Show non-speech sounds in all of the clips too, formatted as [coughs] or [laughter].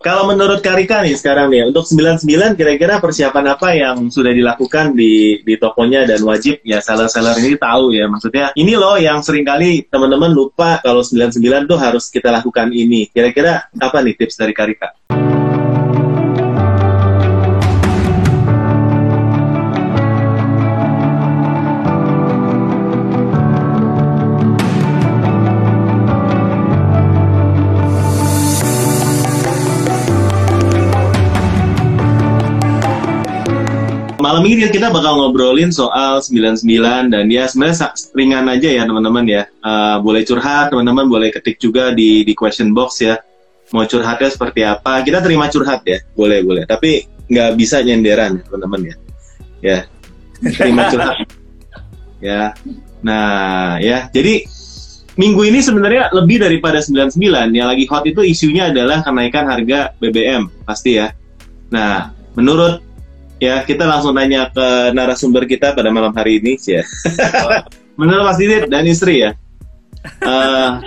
Kalau menurut Karika nih sekarang nih, untuk 99 kira-kira persiapan apa yang sudah dilakukan di di tokonya dan wajib ya seller-seller ini tahu ya. Maksudnya ini loh yang sering kali teman-teman lupa kalau 99 tuh harus kita lakukan ini. Kira-kira apa nih tips dari Karika? Malam ini kita bakal ngobrolin soal 99 dan ya sebenarnya ringan aja ya teman-teman ya. Uh, boleh curhat, teman-teman boleh ketik juga di di question box ya. Mau curhatnya seperti apa? Kita terima curhat ya, boleh boleh. Tapi nggak bisa nyenderan teman-teman ya. Ya, terima curhat. [laughs] ya. Nah ya, jadi minggu ini sebenarnya lebih daripada 99. Yang lagi hot itu isunya adalah kenaikan harga BBM pasti ya. Nah, menurut Ya, kita langsung tanya ke narasumber kita pada malam hari ini, ya. [laughs] Menurut Mas Didit dan istri ya, uh,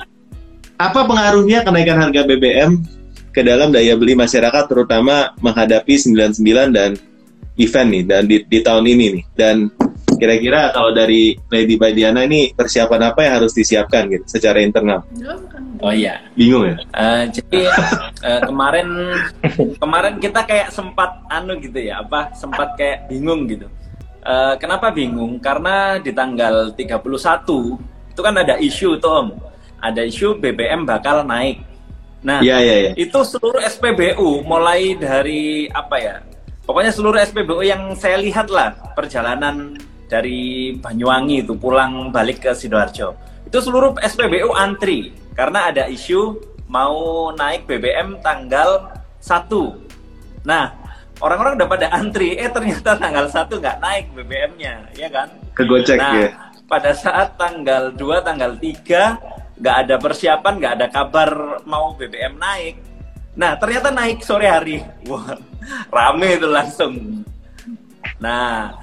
apa pengaruhnya kenaikan harga BBM ke dalam daya beli masyarakat, terutama menghadapi 99 dan event nih, dan di, di tahun ini nih, dan Kira-kira kalau dari Lady Badiana ini persiapan apa yang harus disiapkan gitu secara internal? Oh iya. Bingung ya? Uh, jadi uh, kemarin kemarin kita kayak sempat anu gitu ya, apa sempat kayak bingung gitu. Uh, kenapa bingung? Karena di tanggal 31 itu kan ada isu tuh Om. Ada isu BBM bakal naik. Nah, ya, ya, ya. itu seluruh SPBU mulai dari apa ya? Pokoknya seluruh SPBU yang saya lihat lah perjalanan dari Banyuwangi itu pulang balik ke Sidoarjo. Itu seluruh SPBU antri karena ada isu mau naik BBM tanggal 1. Nah, orang-orang udah pada antri, eh ternyata tanggal 1 nggak naik BBM-nya, ya kan? Kegocek nah, ya. pada saat tanggal 2, tanggal 3 nggak ada persiapan, nggak ada kabar mau BBM naik. Nah, ternyata naik sore hari. Wah, rame itu langsung. Nah,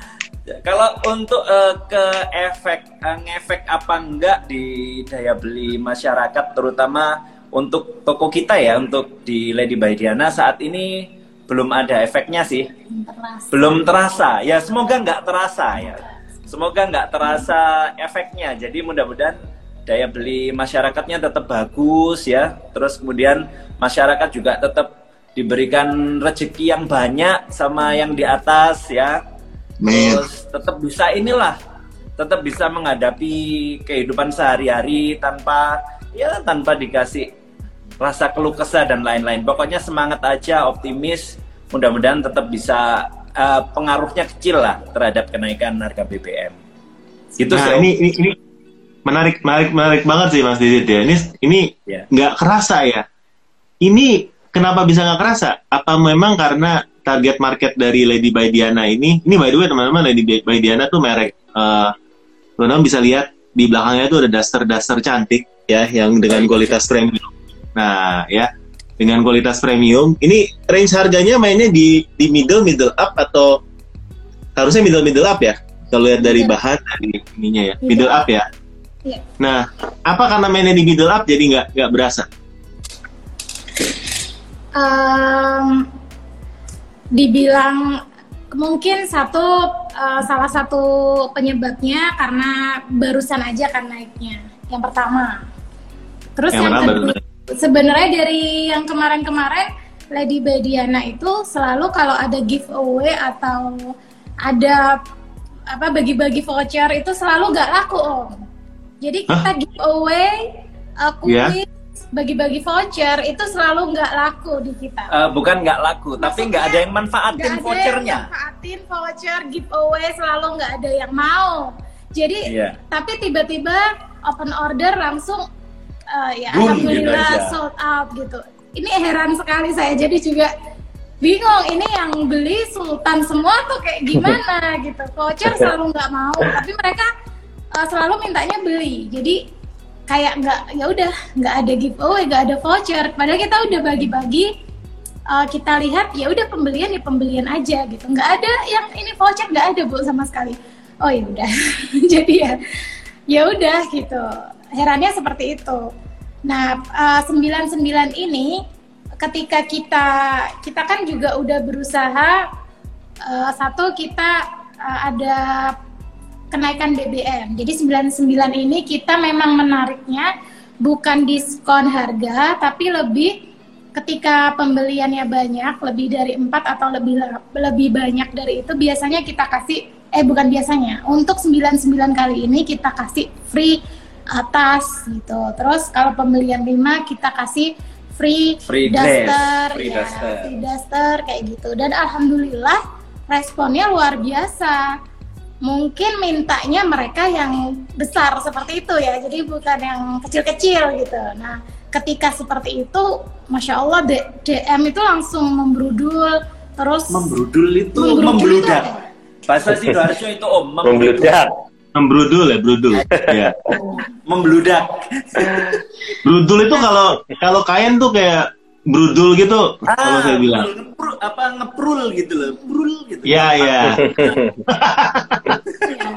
kalau untuk uh, ke efek uh, ngefek apa enggak di daya beli masyarakat terutama untuk toko kita ya untuk di Lady by Diana saat ini belum ada efeknya sih. Terasa. Belum terasa. Ya semoga nggak terasa ya. Semoga nggak terasa efeknya. Jadi mudah-mudahan daya beli masyarakatnya tetap bagus ya. Terus kemudian masyarakat juga tetap diberikan rezeki yang banyak sama yang di atas ya terus tetap bisa inilah tetap bisa menghadapi kehidupan sehari-hari tanpa ya tanpa dikasih rasa keluh kesah dan lain-lain. Pokoknya semangat aja optimis. Mudah-mudahan tetap bisa uh, pengaruhnya kecil lah terhadap kenaikan harga BBM gitu nah, sih ini, ini ini menarik menarik menarik banget sih Mas Didit ya. Ini ini ya. nggak yeah. kerasa ya. Ini kenapa bisa nggak kerasa? Apa memang karena target market dari Lady by Diana ini, ini by the way teman-teman Lady by Diana tuh merek, uh, teman-teman bisa lihat di belakangnya tuh ada daster-daster cantik ya, yang dengan kualitas premium. Nah ya, dengan kualitas premium, ini range harganya mainnya di di middle middle up atau harusnya middle middle up ya? Kalau lihat dari bahan dari ininya ya, middle up ya. Iya. Nah, apa karena mainnya di middle up jadi nggak nggak berasa? Um, dibilang mungkin satu uh, salah satu penyebabnya karena barusan aja kan naiknya yang pertama. Terus yang, yang kedua sebenarnya dari yang kemarin-kemarin Lady Bediana itu selalu kalau ada giveaway atau ada apa bagi-bagi voucher itu selalu gak laku om. Jadi kita Hah? giveaway uh, kuis yeah bagi-bagi voucher itu selalu nggak laku di kita. Uh, bukan nggak laku, Maksudnya, tapi nggak ada yang manfaatin gak vouchernya. Ada yang manfaatin voucher giveaway selalu nggak ada yang mau. Jadi yeah. tapi tiba-tiba open order langsung uh, ya Boom, alhamdulillah gitu sold out gitu. Ini heran sekali saya jadi juga bingung ini yang beli sultan semua tuh kayak gimana [laughs] gitu. Voucher selalu nggak mau, tapi mereka uh, selalu mintanya beli. Jadi kayak nggak ya udah nggak ada giveaway nggak ada voucher. Padahal kita udah bagi-bagi uh, kita lihat ya udah pembelian ya pembelian aja gitu. Nggak ada yang ini voucher nggak ada bu sama sekali. Oh ya udah. [laughs] Jadi ya ya udah gitu. Herannya seperti itu. Nah uh, 99 ini ketika kita kita kan juga udah berusaha uh, satu kita uh, ada kenaikan BBM. Jadi 99 ini kita memang menariknya bukan diskon harga tapi lebih ketika pembeliannya banyak, lebih dari empat atau lebih lebih banyak dari itu biasanya kita kasih eh bukan biasanya. Untuk 99 kali ini kita kasih free atas gitu. Terus kalau pembelian 5 kita kasih free, free duster, free ya, duster. free duster kayak gitu. Dan alhamdulillah responnya luar biasa. Mungkin mintanya mereka yang besar seperti itu ya, jadi bukan yang kecil-kecil gitu. Nah, ketika seperti itu, masya Allah DM itu langsung membrudul, terus membrudul itu membludak. Bahasa sidoarjo itu om membludak. Membrudul ya, brudul. [laughs] ya. Membludak. Brudul itu kalau kalau kain tuh kayak brudul gitu ah, kalau saya bilang. ngeprul, apa ngeprul gitu loh brul gitu. Ya ya. [laughs]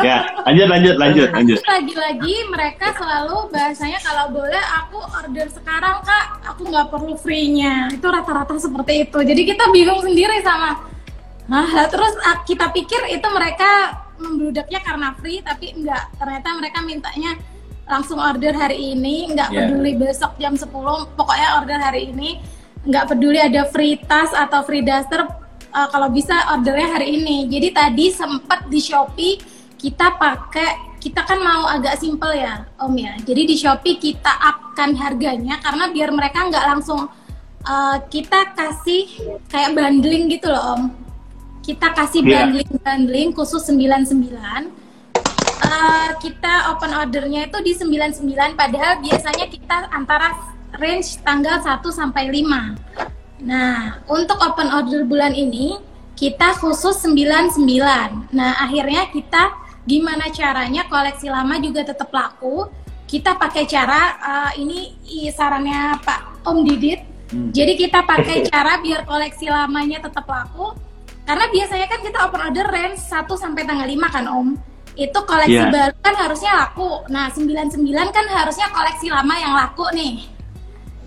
Ya lanjut lanjut lanjut lanjut. lagi-lagi mereka selalu bahasanya kalau boleh aku order sekarang kak. Aku nggak perlu free-nya. Itu rata-rata seperti itu. Jadi kita bingung sendiri sama nah terus ah, kita pikir itu mereka membludaknya karena free tapi enggak ternyata mereka mintanya langsung order hari ini, nggak yeah. peduli besok jam 10, pokoknya order hari ini, nggak peduli ada free tas atau free duster, uh, kalau bisa ordernya hari ini. Jadi tadi sempat di Shopee kita pakai, kita kan mau agak simple ya Om ya. Jadi di Shopee kita upkan harganya karena biar mereka nggak langsung uh, kita kasih kayak bundling gitu loh Om. Kita kasih iya. bundling-bundling yeah. khusus 99 uh, kita open ordernya itu di 99 padahal biasanya kita antara range tanggal 1 sampai 5. Nah, untuk open order bulan ini kita khusus 99. Nah, akhirnya kita gimana caranya koleksi lama juga tetap laku. Kita pakai cara uh, ini sarannya Pak Om Didit. Hmm. Jadi kita pakai cara biar koleksi lamanya tetap laku. Karena biasanya kan kita open order range 1 sampai tanggal 5 kan Om itu koleksi yeah. baru kan harusnya laku. Nah, 99 kan harusnya koleksi lama yang laku nih.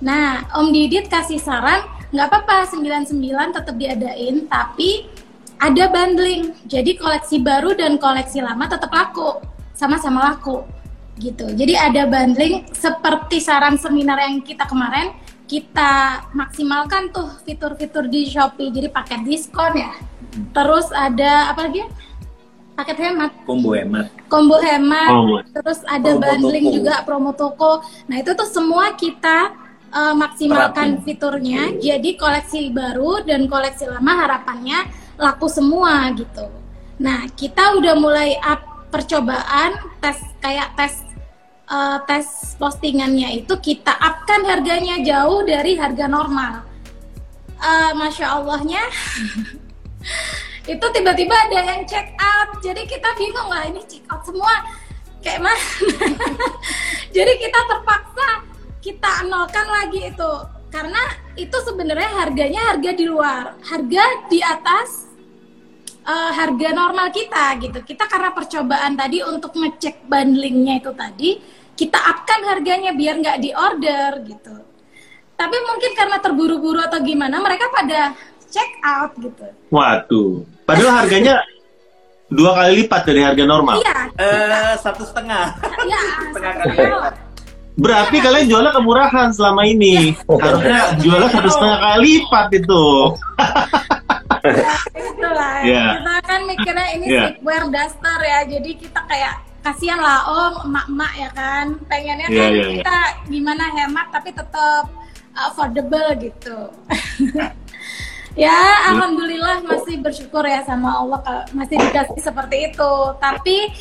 Nah, Om Didit kasih saran, nggak apa-apa 99 tetap diadain, tapi ada bundling. Jadi koleksi baru dan koleksi lama tetap laku, sama-sama laku. Gitu. Jadi ada bundling seperti saran seminar yang kita kemarin, kita maksimalkan tuh fitur-fitur di Shopee. Jadi paket diskon ya. Terus ada apa lagi? Paket hemat. Combo hemat. Combo hemat. Oh. Terus ada promo bundling toko. juga promo toko. Nah, itu tuh semua kita uh, maksimalkan Terapin. fiturnya. Jadi koleksi baru dan koleksi lama harapannya laku semua gitu. Nah, kita udah mulai up percobaan tes kayak tes uh, tes postingannya itu kita upkan harganya jauh dari harga normal. Uh, Masya Allahnya [laughs] itu tiba-tiba ada yang check out. Jadi kita bingung lah ini check out semua kayak mana? [laughs] Jadi kita terpaksa kita nolkan lagi itu. Karena itu sebenarnya harganya harga di luar harga di atas uh, harga normal kita gitu. Kita karena percobaan tadi untuk ngecek bundlingnya itu tadi kita upkan harganya biar nggak di order gitu. Tapi mungkin karena terburu-buru atau gimana mereka pada check out gitu. Waduh Padahal harganya dua kali lipat dari harga normal. Iya. Eh, satu setengah. Iya. [laughs] setengah kali lipat. Berarti kalian jualnya kemurahan selama ini. Harusnya jualnya satu setengah kali lipat itu. ya, itulah. Yeah. Kita kan mikirnya ini yeah. sleepwear duster ya. Jadi kita kayak kasihan lah om emak-emak ya kan pengennya yeah, kan yeah, kita yeah. gimana hemat tapi tetap affordable gitu [laughs] Ya, alhamdulillah masih bersyukur ya sama Allah masih dikasih seperti itu. Tapi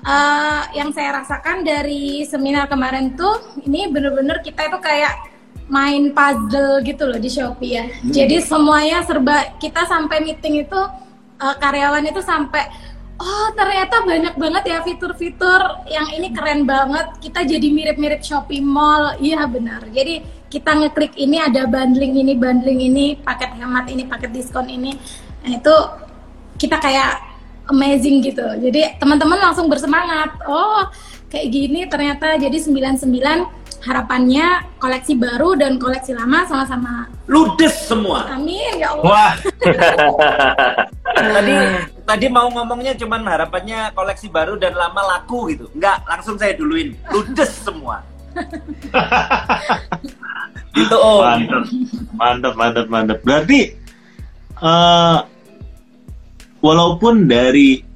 uh, yang saya rasakan dari seminar kemarin tuh ini bener-bener kita itu kayak main puzzle gitu loh di Shopee ya. Hmm. Jadi semuanya serba kita sampai meeting itu uh, karyawan itu sampai oh ternyata banyak banget ya fitur-fitur yang ini keren banget. Kita jadi mirip-mirip Shopee Mall. Iya benar. Jadi kita ngeklik ini ada bundling ini bundling ini paket hemat ini paket diskon ini nah itu kita kayak amazing gitu jadi teman-teman langsung bersemangat oh kayak gini ternyata jadi 99 harapannya koleksi baru dan koleksi lama sama-sama ludes semua. Amin ya Allah. Wah. [laughs] tadi tadi mau ngomongnya cuman harapannya koleksi baru dan lama laku gitu. Enggak, langsung saya duluin. Ludes semua. [laughs] itu oh. Mantap. Mantap, mantap, mantap. Berarti uh, walaupun dari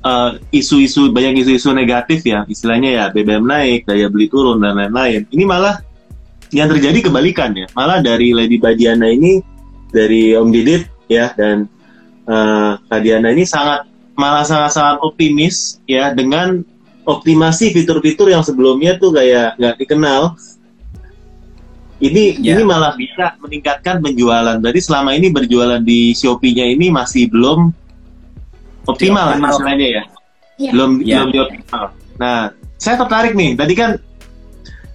Eh, isu-isu uh, banyak isu-isu negatif ya istilahnya ya BBM naik daya beli turun dan lain-lain ini malah yang terjadi kebalikan ya malah dari Lady Badiana ini dari Om Didit ya dan uh, Kadiana ini sangat malah sangat-sangat optimis ya dengan optimasi fitur-fitur yang sebelumnya tuh kayak nggak dikenal ini yeah. ini malah bisa meningkatkan penjualan. Berarti selama ini berjualan di Shopee-nya ini masih belum optimal, optimal. masalahnya ya. Yeah. Belum yeah. belum optimal. Nah, saya tertarik nih. Tadi kan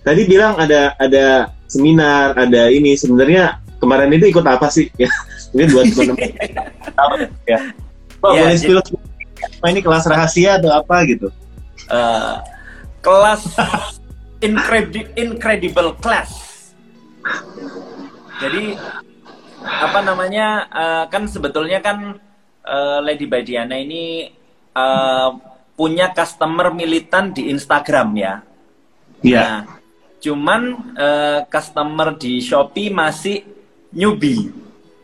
tadi bilang ada ada seminar, ada ini sebenarnya kemarin itu ikut apa sih [laughs] ya? Mungkin buat teman-teman [laughs] ya. Pak, yeah, boleh spill apa ini kelas rahasia atau apa gitu? Uh, kelas [laughs] incredible incredible class. Jadi apa namanya uh, kan sebetulnya kan uh, Lady Badiana ini uh, punya customer militan di Instagram ya. Iya. Yeah. Nah, cuman uh, customer di Shopee masih newbie.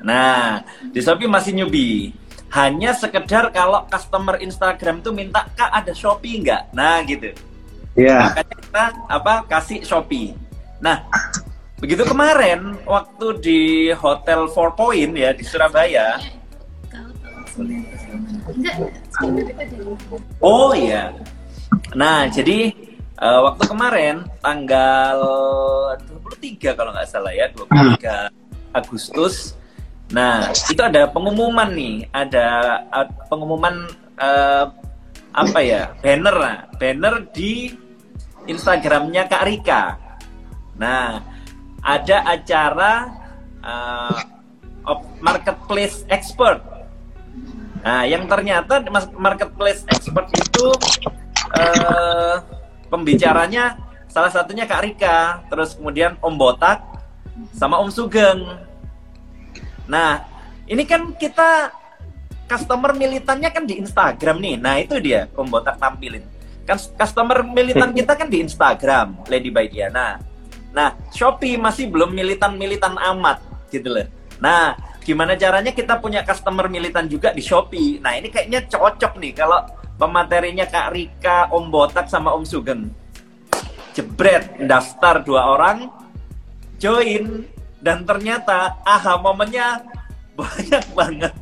Nah, di Shopee masih newbie. Hanya sekedar kalau customer Instagram tuh minta kak ada Shopee nggak? Nah gitu. Iya. Yeah. Makanya kita apa kasih Shopee. Nah, begitu kemarin waktu di Hotel Four Point ya di Surabaya Oh iya. Nah, jadi uh, waktu kemarin tanggal 23 kalau nggak salah ya, 23 hmm. Agustus. Nah, itu ada pengumuman nih, ada uh, pengumuman uh, apa ya? Banner banner di Instagramnya Kak Rika. Nah, ada acara uh, marketplace expert Nah, yang ternyata marketplace expert itu uh, pembicaranya salah satunya Kak Rika, terus kemudian Om Botak sama Om Sugeng. Nah, ini kan kita customer militannya kan di Instagram nih. Nah, itu dia Om Botak tampilin. Kan customer militan kita kan di Instagram, Lady by Diana. Nah, Shopee masih belum militan-militan amat gitu loh. Nah, gimana caranya kita punya customer militan juga di Shopee. Nah ini kayaknya cocok nih kalau pematerinya Kak Rika, Om Botak sama Om Sugeng. Jebret, daftar dua orang, join, dan ternyata aha momennya [laughs] banyak banget.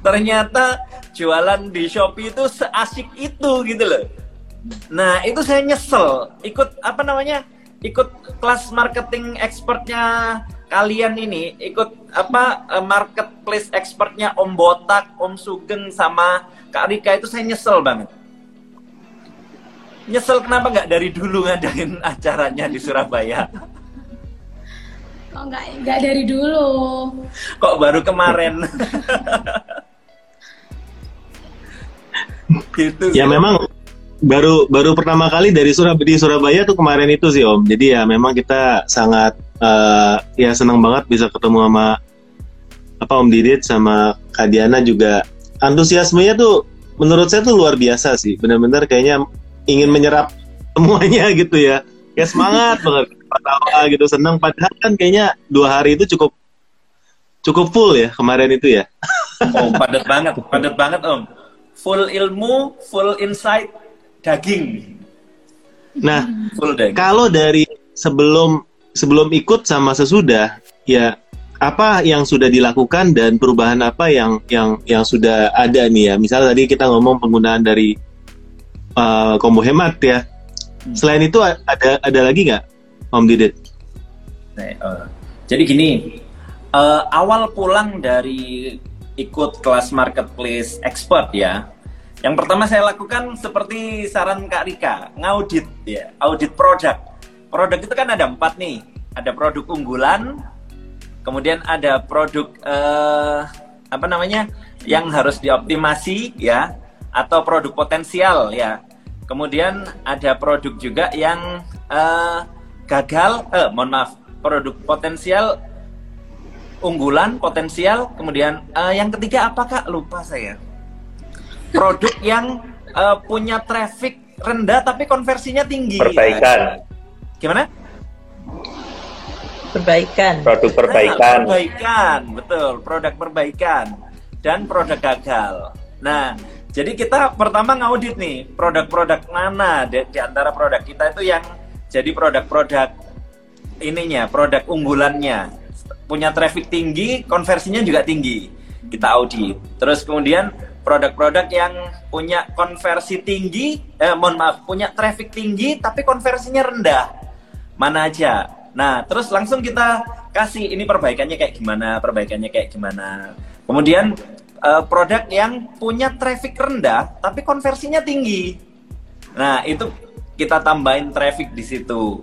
Ternyata jualan di Shopee itu seasik itu gitu loh. Nah itu saya nyesel ikut apa namanya ikut kelas marketing expertnya kalian ini ikut apa eh, marketplace expertnya Om Botak, Om Sugeng sama Kak Rika itu saya nyesel banget. Nyesel kenapa nggak dari dulu ngadain [laughs] acaranya di Surabaya? Kok nggak nggak dari dulu? Kok baru kemarin? [laughs] gitu. Ya memang baru baru pertama kali dari Surabaya di Surabaya tuh kemarin itu sih Om. Jadi ya memang kita sangat uh, ya senang banget bisa ketemu sama apa Om Didit sama Kadiana juga antusiasmenya tuh menurut saya tuh luar biasa sih. Benar-benar kayaknya ingin menyerap [laughs] semuanya gitu ya. Kayak semangat banget ketawa gitu senang padahal kan kayaknya dua hari itu cukup cukup full ya kemarin itu ya. Oh, padat banget, padat banget Om. Full ilmu, full insight, daging. Nah, kalau dari sebelum sebelum ikut sama sesudah, ya apa yang sudah dilakukan dan perubahan apa yang yang yang sudah ada nih ya. Misalnya tadi kita ngomong penggunaan dari uh, combo hemat ya. Hmm. Selain itu ada ada lagi nggak, Om Didit? Nah, uh, jadi gini, uh, awal pulang dari ikut kelas marketplace expert ya, yang pertama saya lakukan seperti saran Kak Rika, ngaudit ya, audit produk. Produk itu kan ada empat nih, ada produk unggulan, kemudian ada produk eh, apa namanya yang harus dioptimasi ya, atau produk potensial ya. Kemudian ada produk juga yang eh, gagal, eh, mohon maaf, produk potensial unggulan, potensial, kemudian uh, yang ketiga apakah lupa saya? Produk yang uh, punya traffic rendah tapi konversinya tinggi. Perbaikan. Gimana? Perbaikan. Produk perbaikan. Nah, perbaikan, betul. Produk perbaikan dan produk gagal. Nah, jadi kita pertama ngaudit nih produk-produk mana di, di antara produk kita itu yang jadi produk-produk ininya, produk unggulannya punya traffic tinggi, konversinya juga tinggi. Kita audit. Terus kemudian produk-produk yang punya konversi tinggi, eh, mohon maaf, punya traffic tinggi tapi konversinya rendah. Mana aja? Nah, terus langsung kita kasih ini perbaikannya kayak gimana, perbaikannya kayak gimana. Kemudian uh, produk yang punya traffic rendah tapi konversinya tinggi. Nah, itu kita tambahin traffic di situ.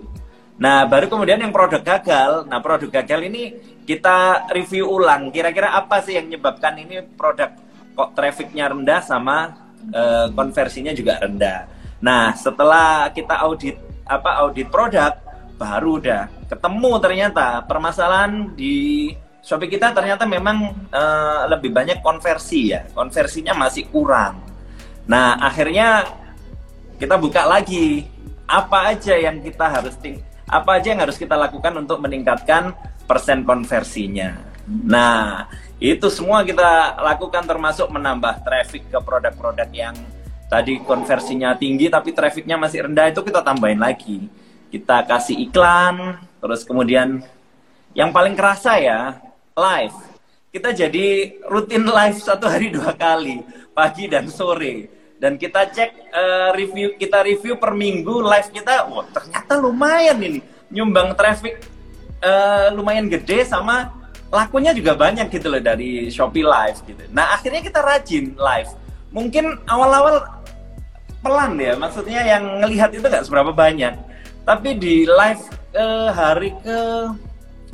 Nah, baru kemudian yang produk gagal. Nah, produk gagal ini kita review ulang. Kira-kira apa sih yang menyebabkan ini produk kok trafficnya rendah sama uh, konversinya juga rendah. Nah, setelah kita audit apa audit produk, baru udah ketemu ternyata permasalahan di Shopee kita ternyata memang uh, lebih banyak konversi ya. Konversinya masih kurang. Nah, akhirnya kita buka lagi apa aja yang kita harus ting apa aja yang harus kita lakukan untuk meningkatkan persen konversinya. Nah, itu semua kita lakukan termasuk menambah traffic ke produk-produk yang tadi konversinya tinggi tapi trafficnya masih rendah itu kita tambahin lagi. Kita kasih iklan, terus kemudian yang paling kerasa ya live. Kita jadi rutin live satu hari dua kali, pagi dan sore dan kita cek uh, review kita review per minggu live kita wah ternyata lumayan ini nyumbang traffic uh, lumayan gede sama lakunya juga banyak gitu loh dari Shopee Live gitu. Nah akhirnya kita rajin live. Mungkin awal-awal pelan ya, maksudnya yang ngelihat itu nggak seberapa banyak. Tapi di live uh, hari ke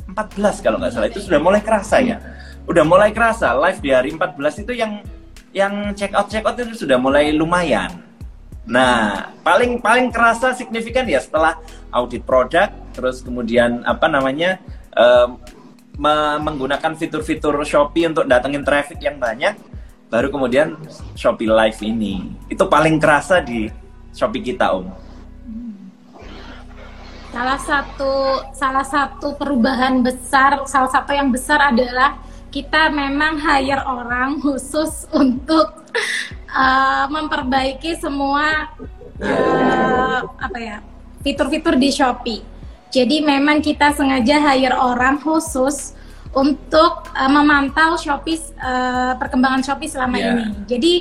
14 kalau nggak salah itu sudah mulai kerasa ya. Udah mulai kerasa live di hari 14 itu yang yang check out check out itu sudah mulai lumayan. Nah, paling paling kerasa signifikan ya setelah audit produk, terus kemudian apa namanya um, menggunakan fitur-fitur Shopee untuk datengin traffic yang banyak, baru kemudian Shopee Live ini itu paling kerasa di Shopee kita, Om. Salah satu salah satu perubahan besar, salah satu yang besar adalah kita memang hire orang khusus untuk uh, memperbaiki semua uh, apa ya fitur-fitur di Shopee. Jadi memang kita sengaja hire orang khusus untuk uh, memantau Shopee uh, perkembangan Shopee selama yeah. ini. Jadi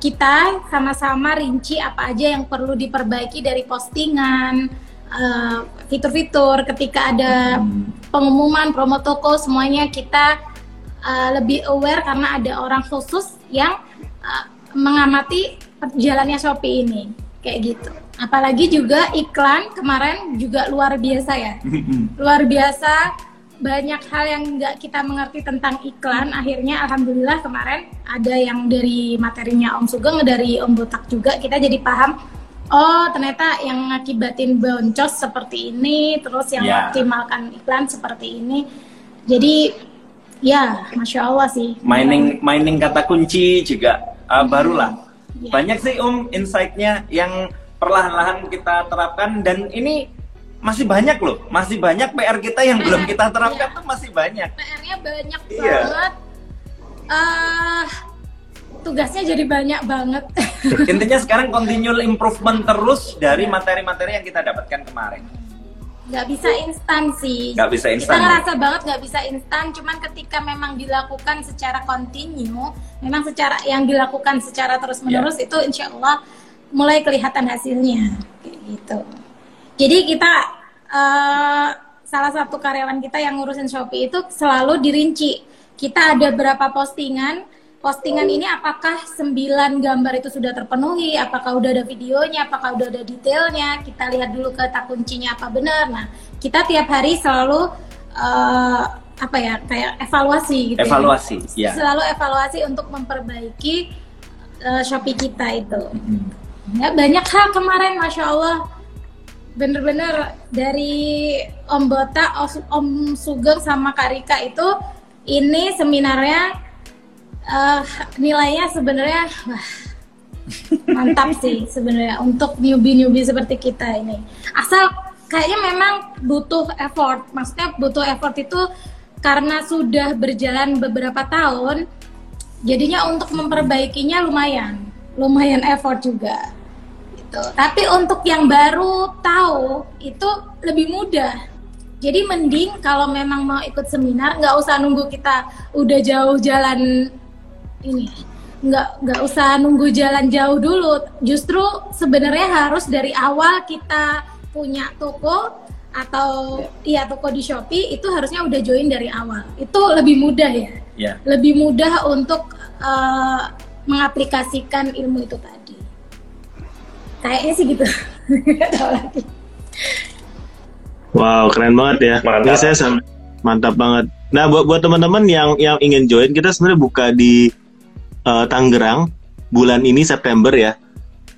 kita sama-sama rinci apa aja yang perlu diperbaiki dari postingan, fitur-fitur, uh, ketika ada hmm. pengumuman promo toko semuanya kita uh, lebih aware karena ada orang khusus yang uh, mengamati jalannya Shopee ini kayak gitu. Apalagi juga iklan kemarin juga luar biasa ya, luar biasa banyak hal yang nggak kita mengerti tentang iklan. Akhirnya alhamdulillah kemarin ada yang dari materinya Om Sugeng dari Om Botak juga kita jadi paham. Oh ternyata yang ngakibatin boncos seperti ini, terus yang yeah. optimalkan iklan seperti ini. Jadi Ya, masya Allah sih. Mining mining kata kunci juga uh, barulah. Ya. Banyak sih um insightnya yang perlahan-lahan kita terapkan dan ini masih banyak loh, masih banyak PR kita yang PR, belum kita terapkan iya. tuh masih banyak. PR-nya banyak iya. banget. Uh, tugasnya jadi banyak banget. [laughs] Intinya sekarang continual improvement terus dari materi-materi yang kita dapatkan kemarin nggak bisa instan sih. Nggak bisa instan. Kita ngerasa banget nggak bisa instan, cuman ketika memang dilakukan secara kontinu, memang secara yang dilakukan secara terus menerus yeah. itu insya Allah mulai kelihatan hasilnya, kayak gitu. Jadi kita uh, salah satu karyawan kita yang ngurusin Shopee itu selalu dirinci. Kita ada berapa postingan, postingan ini apakah 9 gambar itu sudah terpenuhi, apakah udah ada videonya, apakah udah ada detailnya, kita lihat dulu kata kuncinya apa benar. Nah, kita tiap hari selalu uh, apa ya kayak evaluasi gitu. Ya. Evaluasi, ya. Selalu evaluasi untuk memperbaiki uh, Shopee kita itu. Mm-hmm. Ya banyak hal kemarin, masya Allah bener-bener dari Om Bota, Om Sugeng sama Karika itu ini seminarnya uh, nilainya sebenarnya mantap sih sebenarnya untuk newbie-newbie seperti kita ini. Asal kayaknya memang butuh effort. Maksudnya butuh effort itu karena sudah berjalan beberapa tahun, jadinya untuk memperbaikinya lumayan, lumayan effort juga. Gitu. Tapi untuk yang baru tahu itu lebih mudah. Jadi mending kalau memang mau ikut seminar nggak usah nunggu kita udah jauh jalan ini nggak nggak usah nunggu jalan jauh dulu justru sebenarnya harus dari awal kita punya toko atau iya toko di Shopee itu harusnya udah join dari awal itu lebih mudah ya yeah. lebih mudah untuk uh, mengaplikasikan ilmu itu tadi kayaknya sih gitu [laughs] wow keren banget ya mantap. Ini saya mantap banget nah buat buat teman-teman yang yang ingin join kita sebenarnya buka di uh, Tangerang bulan ini September ya.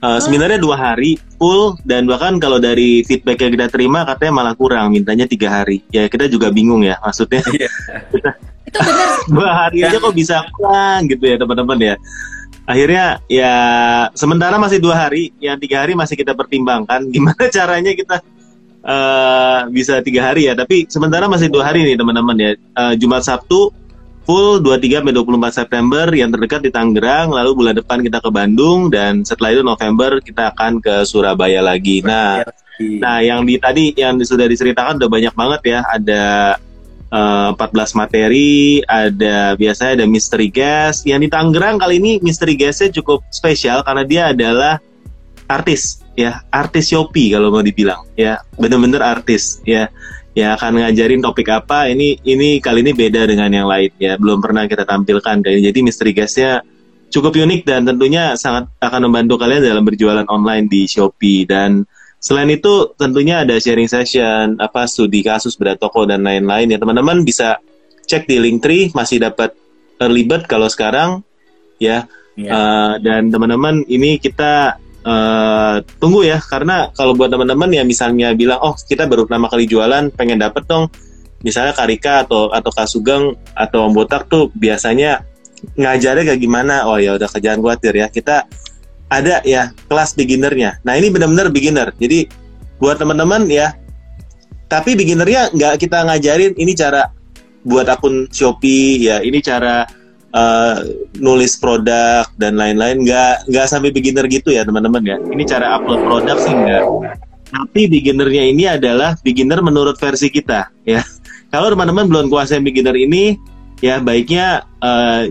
Uh, oh. Sebenarnya dua hari full dan bahkan kalau dari feedback yang kita terima katanya malah kurang, mintanya tiga hari. Ya kita juga bingung ya maksudnya. Iya. [laughs] Itu benar. dua hari aja kok bisa kurang gitu ya teman-teman ya. Akhirnya ya sementara masih dua hari, yang tiga hari masih kita pertimbangkan [laughs] gimana caranya kita uh, bisa tiga hari ya. Tapi sementara masih dua hari nih teman-teman ya. Uh, Jumat Sabtu full 23 sampai 24 September yang terdekat di Tangerang, lalu bulan depan kita ke Bandung dan setelah itu November kita akan ke Surabaya lagi. Nah, nah yang di tadi yang sudah diceritakan udah banyak banget ya, ada uh, eh, 14 materi, ada biasanya ada mystery guest. Yang di Tangerang kali ini mystery guestnya cukup spesial karena dia adalah artis ya, artis Shopee kalau mau dibilang ya, bener-bener artis ya. Ya akan ngajarin topik apa ini ini kali ini beda dengan yang lain ya. Belum pernah kita tampilkan kali jadi misteri guestnya cukup unik dan tentunya sangat akan membantu kalian dalam berjualan online di Shopee. Dan selain itu tentunya ada sharing session apa studi kasus berat toko dan lain-lain. Ya teman-teman bisa cek di link tree masih dapat early bird kalau sekarang ya. Yeah. Iya. uh, dan teman-teman ini kita uh, tunggu ya. Karena kalau buat teman-teman yang misalnya bilang oh kita baru pertama kali jualan pengen dapet dong. Misalnya Karika atau atau Kasugeng atau Om Botak tuh biasanya ngajarnya kayak gimana? Oh ya udah kerjaan khawatir ya. Kita ada ya kelas beginnernya. Nah ini benar-benar beginner. Jadi buat teman-teman ya tapi beginnernya nggak kita ngajarin ini cara buat akun Shopee ya ini cara uh, nulis produk dan lain-lain. Nggak nggak sampai beginner gitu ya teman-teman ya. Ini cara upload produk sih enggak tapi beginnernya ini adalah beginner menurut versi kita ya. [laughs] Kalau teman-teman belum kuasai beginner ini ya baiknya uh,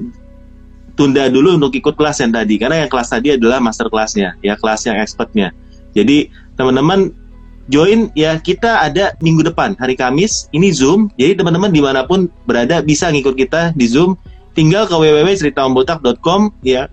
tunda dulu untuk ikut kelas yang tadi. Karena yang kelas tadi adalah master kelasnya ya kelas yang expertnya. Jadi teman-teman join ya kita ada minggu depan hari Kamis ini Zoom. Jadi teman-teman di mana pun berada bisa ngikut kita di Zoom. Tinggal ke www.ceritaombotak.com ya.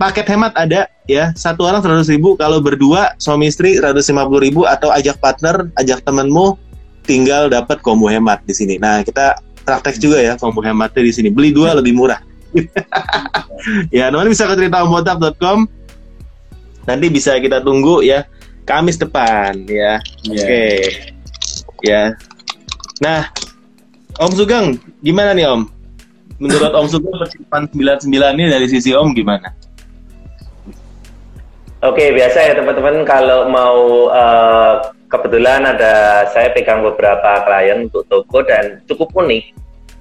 Paket hemat ada ya satu orang seratus ribu kalau berdua suami istri seratus lima puluh ribu atau ajak partner ajak temenmu tinggal dapat combo hemat di sini. Nah kita praktek juga ya combo hematnya di sini. Beli dua lebih murah [laughs] ya teman bisa ke ceritaombotak.com nanti bisa kita tunggu ya Kamis depan ya yeah. oke okay. ya nah Om Sugeng gimana nih Om menurut Om Sugeng persiapan 99 ini dari sisi Om gimana? Oke, biasa ya teman-teman kalau mau uh, kebetulan ada saya pegang beberapa klien untuk toko dan cukup unik.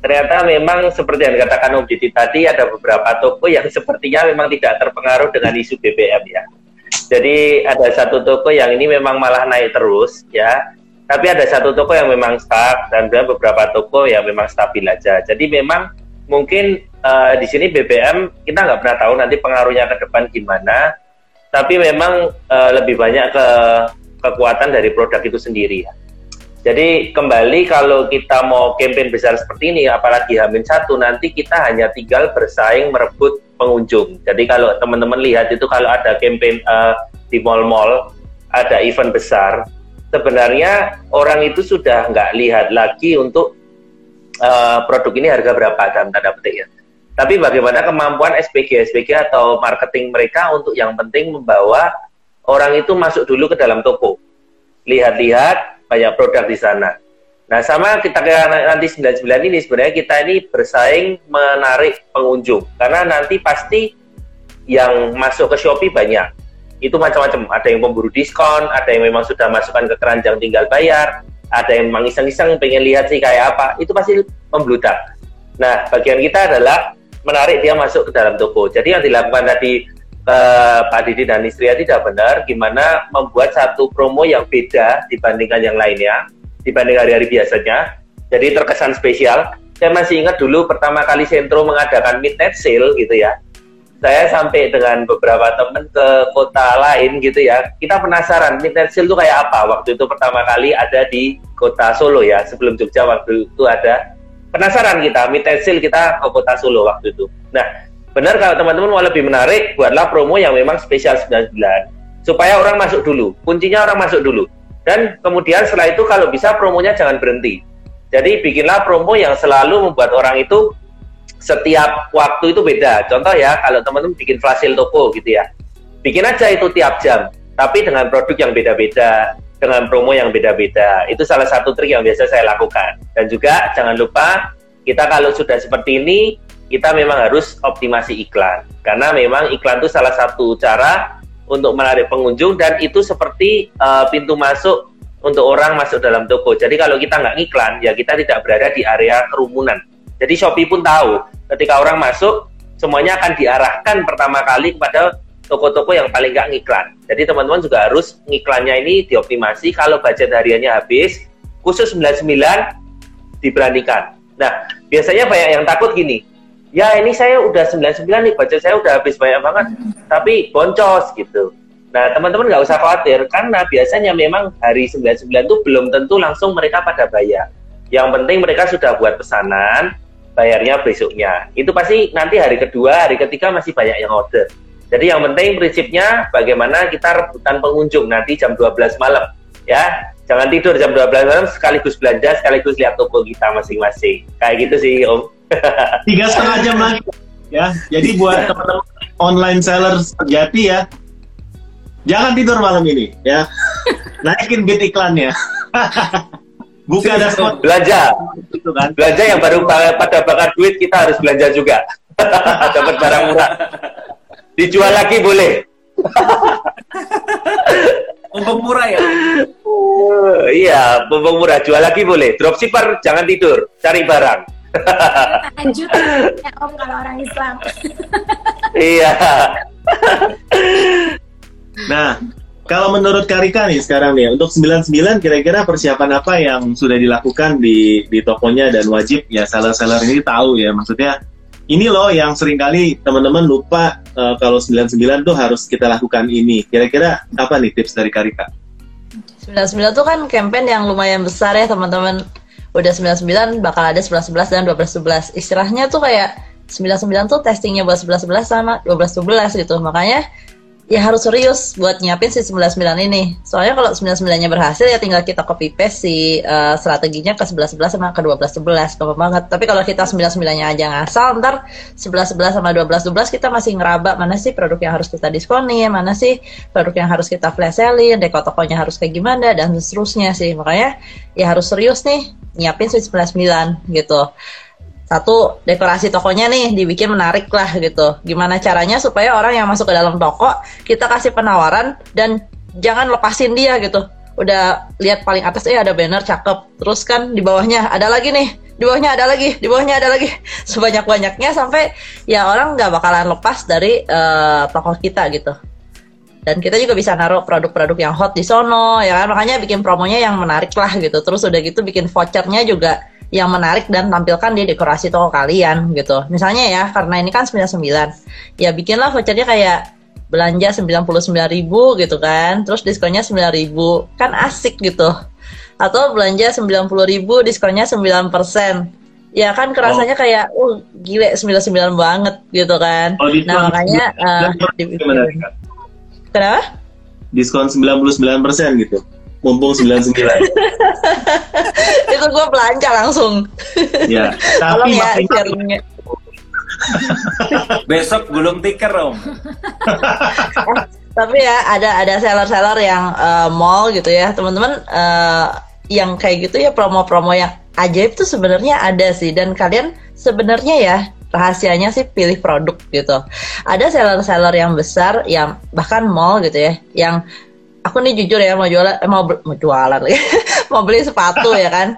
Ternyata memang seperti yang dikatakan Om Didi tadi ada beberapa toko yang sepertinya memang tidak terpengaruh dengan isu BBM ya. Jadi ada satu toko yang ini memang malah naik terus ya. Tapi ada satu toko yang memang stuck dan beberapa toko yang memang stabil aja. Jadi memang mungkin uh, di sini BBM kita nggak pernah tahu nanti pengaruhnya ke depan gimana. Tapi memang uh, lebih banyak ke kekuatan dari produk itu sendiri ya. Jadi kembali kalau kita mau campaign besar seperti ini, apalagi Hamin satu, nanti kita hanya tinggal bersaing merebut pengunjung. Jadi kalau teman-teman lihat itu kalau ada campaign uh, di mall-mall, ada event besar, sebenarnya orang itu sudah nggak lihat lagi untuk uh, produk ini harga berapa dalam tanda petik ya. Tapi bagaimana kemampuan SPG SPG atau marketing mereka untuk yang penting membawa orang itu masuk dulu ke dalam toko. lihat-lihat banyak produk di sana. Nah, sama kita nanti 99 ini sebenarnya kita ini bersaing menarik pengunjung karena nanti pasti yang masuk ke Shopee banyak. Itu macam-macam. Ada yang memburu diskon, ada yang memang sudah masukkan ke keranjang tinggal bayar, ada yang memang iseng-iseng pengen lihat sih kayak apa. Itu pasti membludak. Nah, bagian kita adalah menarik dia masuk ke dalam toko. Jadi yang dilakukan tadi uh, Pak Didi dan istri tidak benar, gimana membuat satu promo yang beda dibandingkan yang lainnya dibanding hari-hari biasanya. Jadi terkesan spesial. Saya masih ingat dulu pertama kali Sentro mengadakan midnight sale gitu ya. Saya sampai dengan beberapa teman ke kota lain gitu ya. Kita penasaran midnight sale itu kayak apa. Waktu itu pertama kali ada di kota Solo ya. Sebelum Jogja waktu itu ada. Penasaran kita midnight sale kita ke kota Solo waktu itu. Nah, benar kalau teman-teman mau lebih menarik, buatlah promo yang memang spesial 99 supaya orang masuk dulu. Kuncinya orang masuk dulu. Dan kemudian setelah itu kalau bisa promonya jangan berhenti. Jadi bikinlah promo yang selalu membuat orang itu setiap waktu itu beda. Contoh ya, kalau teman-teman bikin flash sale toko gitu ya. Bikin aja itu tiap jam, tapi dengan produk yang beda-beda, dengan promo yang beda-beda. Itu salah satu trik yang biasa saya lakukan. Dan juga jangan lupa kita kalau sudah seperti ini, kita memang harus optimasi iklan. Karena memang iklan itu salah satu cara untuk menarik pengunjung dan itu seperti uh, pintu masuk untuk orang masuk dalam toko. Jadi kalau kita nggak ngiklan, ya kita tidak berada di area kerumunan. Jadi Shopee pun tahu ketika orang masuk, semuanya akan diarahkan pertama kali kepada toko-toko yang paling nggak ngiklan. Jadi teman-teman juga harus ngiklannya ini dioptimasi. Kalau budget hariannya habis, khusus 99 diberanikan. Nah, biasanya banyak yang takut gini, ya ini saya udah 99 nih baca saya udah habis banyak banget. Tapi boncos gitu. Nah teman-teman nggak usah khawatir karena biasanya memang hari 99 itu belum tentu langsung mereka pada bayar. Yang penting mereka sudah buat pesanan bayarnya besoknya. Itu pasti nanti hari kedua hari ketiga masih banyak yang order. Jadi yang penting prinsipnya bagaimana kita rebutan pengunjung nanti jam 12 malam ya jangan tidur jam 12 malam sekaligus belanja sekaligus lihat toko kita masing-masing. Kayak gitu sih om. [laughs] Tiga setengah jam lagi ya. Jadi buat teman-teman online seller sejati ya jangan tidur malam ini ya. [laughs] Naikin bit iklannya. [laughs] Buka dashboard. Belanja. Itu kan. Belanja yang baru pada bakar duit kita harus belanja juga. Dapat barang murah. Dijual lagi boleh Mumpung murah ya? Uh, iya, mumpung murah. Jual lagi boleh. Dropshipper jangan tidur, cari barang. Lanjut ya Om kalau orang Islam. iya. nah, kalau menurut Karika nih sekarang nih untuk 99 kira-kira persiapan apa yang sudah dilakukan di di tokonya dan wajib ya seller-seller ini tahu ya maksudnya ini loh yang sering kali teman-teman lupa uh, kalau 99 tuh harus kita lakukan ini. Kira-kira apa nih tips dari Karika? 99 tuh kan campaign yang lumayan besar ya teman-teman udah 99 bakal ada 11 11 dan 12 12. Istilahnya tuh kayak 99 tuh testingnya buat 11 11 sama 12 12 gitu. Makanya ya harus serius buat nyiapin si 99 ini. Soalnya kalau 99-nya berhasil ya tinggal kita copy paste si uh, strateginya ke 11 11 sama ke 12 12 gampang banget. Tapi kalau kita 99-nya aja ngasal ntar 11 11 sama 12 12 kita masih ngeraba mana sih produk yang harus kita diskonin, mana sih produk yang harus kita flash selling, deko tokonya harus kayak gimana dan seterusnya sih. Makanya ya harus serius nih nyiapin si 99 gitu satu dekorasi tokonya nih dibikin menarik lah gitu. Gimana caranya supaya orang yang masuk ke dalam toko kita kasih penawaran dan jangan lepasin dia gitu. Udah lihat paling atas eh ada banner cakep. Terus kan di bawahnya ada lagi nih. Di bawahnya ada lagi, di bawahnya ada lagi. [laughs] Sebanyak-banyaknya sampai ya orang nggak bakalan lepas dari uh, toko kita gitu. Dan kita juga bisa naruh produk-produk yang hot di sono ya kan. Makanya bikin promonya yang menarik lah gitu. Terus udah gitu bikin vouchernya juga yang menarik dan tampilkan di dekorasi toko kalian gitu. Misalnya ya, karena ini kan 99. Ya bikinlah vouchernya kayak belanja 99 ribu gitu kan, terus diskonnya 9 ribu. Kan asik gitu. Atau belanja 90 ribu, diskonnya 9 persen. Ya kan kerasanya oh. kayak, uh gile 99 banget gitu kan. Oh, nah makanya, uh, Kenapa? Diskon 99 persen gitu mumpung 99 [laughs] itu gue belanja langsung. Ya [laughs] tapi ya besok gulung tiker om. Tapi ya ada ada seller-seller yang uh, mall gitu ya. Teman-teman uh, yang kayak gitu ya promo-promo yang ajaib tuh sebenarnya ada sih. Dan kalian sebenarnya ya rahasianya sih pilih produk gitu. Ada seller-seller yang besar yang bahkan mall gitu ya yang aku nih jujur ya mau jualan eh, mau mau jualan lagi. [laughs] Mau beli sepatu ya kan.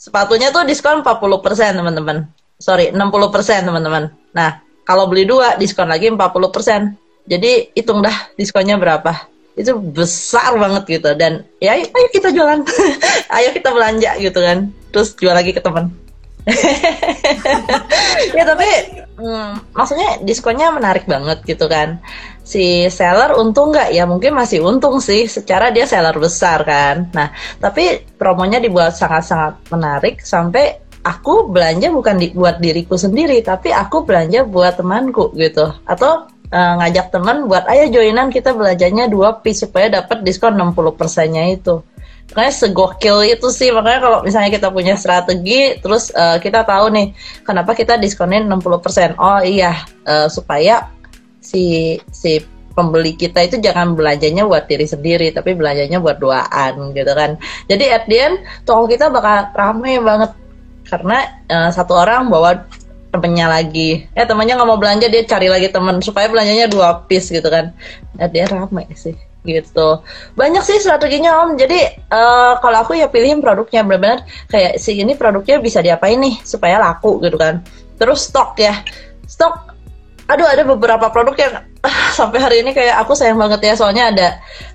Sepatunya tuh diskon 40% teman-teman. Sorry 60% teman-teman. Nah kalau beli dua diskon lagi 40% jadi hitung dah diskonnya berapa. Itu besar banget gitu. Dan ya ayo kita jualan. [laughs] Ayo kita belanja gitu kan. Terus jual lagi ke teman. [laughs] Ya tapi hmm, maksudnya diskonnya menarik banget gitu kan si seller untung nggak? Ya mungkin masih untung sih secara dia seller besar kan. Nah tapi promonya dibuat sangat-sangat menarik sampai aku belanja bukan di, buat diriku sendiri tapi aku belanja buat temanku gitu. Atau uh, ngajak teman buat ayo joinan kita belanjanya dua piece supaya dapat diskon 60 persennya itu. Makanya segokil itu sih makanya kalau misalnya kita punya strategi terus uh, kita tahu nih kenapa kita diskonin 60% oh iya uh, supaya si si pembeli kita itu jangan belanjanya buat diri sendiri tapi belanjanya buat duaan gitu kan. Jadi at the end toko kita bakal rame banget. Karena uh, satu orang bawa temennya lagi. Eh temennya nggak mau belanja dia cari lagi temen supaya belanjanya dua piece gitu kan. Nah, dia rame sih gitu. Banyak sih strateginya om. Jadi uh, kalau aku ya pilihin produknya. Benar-benar kayak si ini produknya bisa diapain nih supaya laku gitu kan. Terus stok ya. Stok aduh ada beberapa produk yang uh, sampai hari ini kayak aku sayang banget ya. Soalnya ada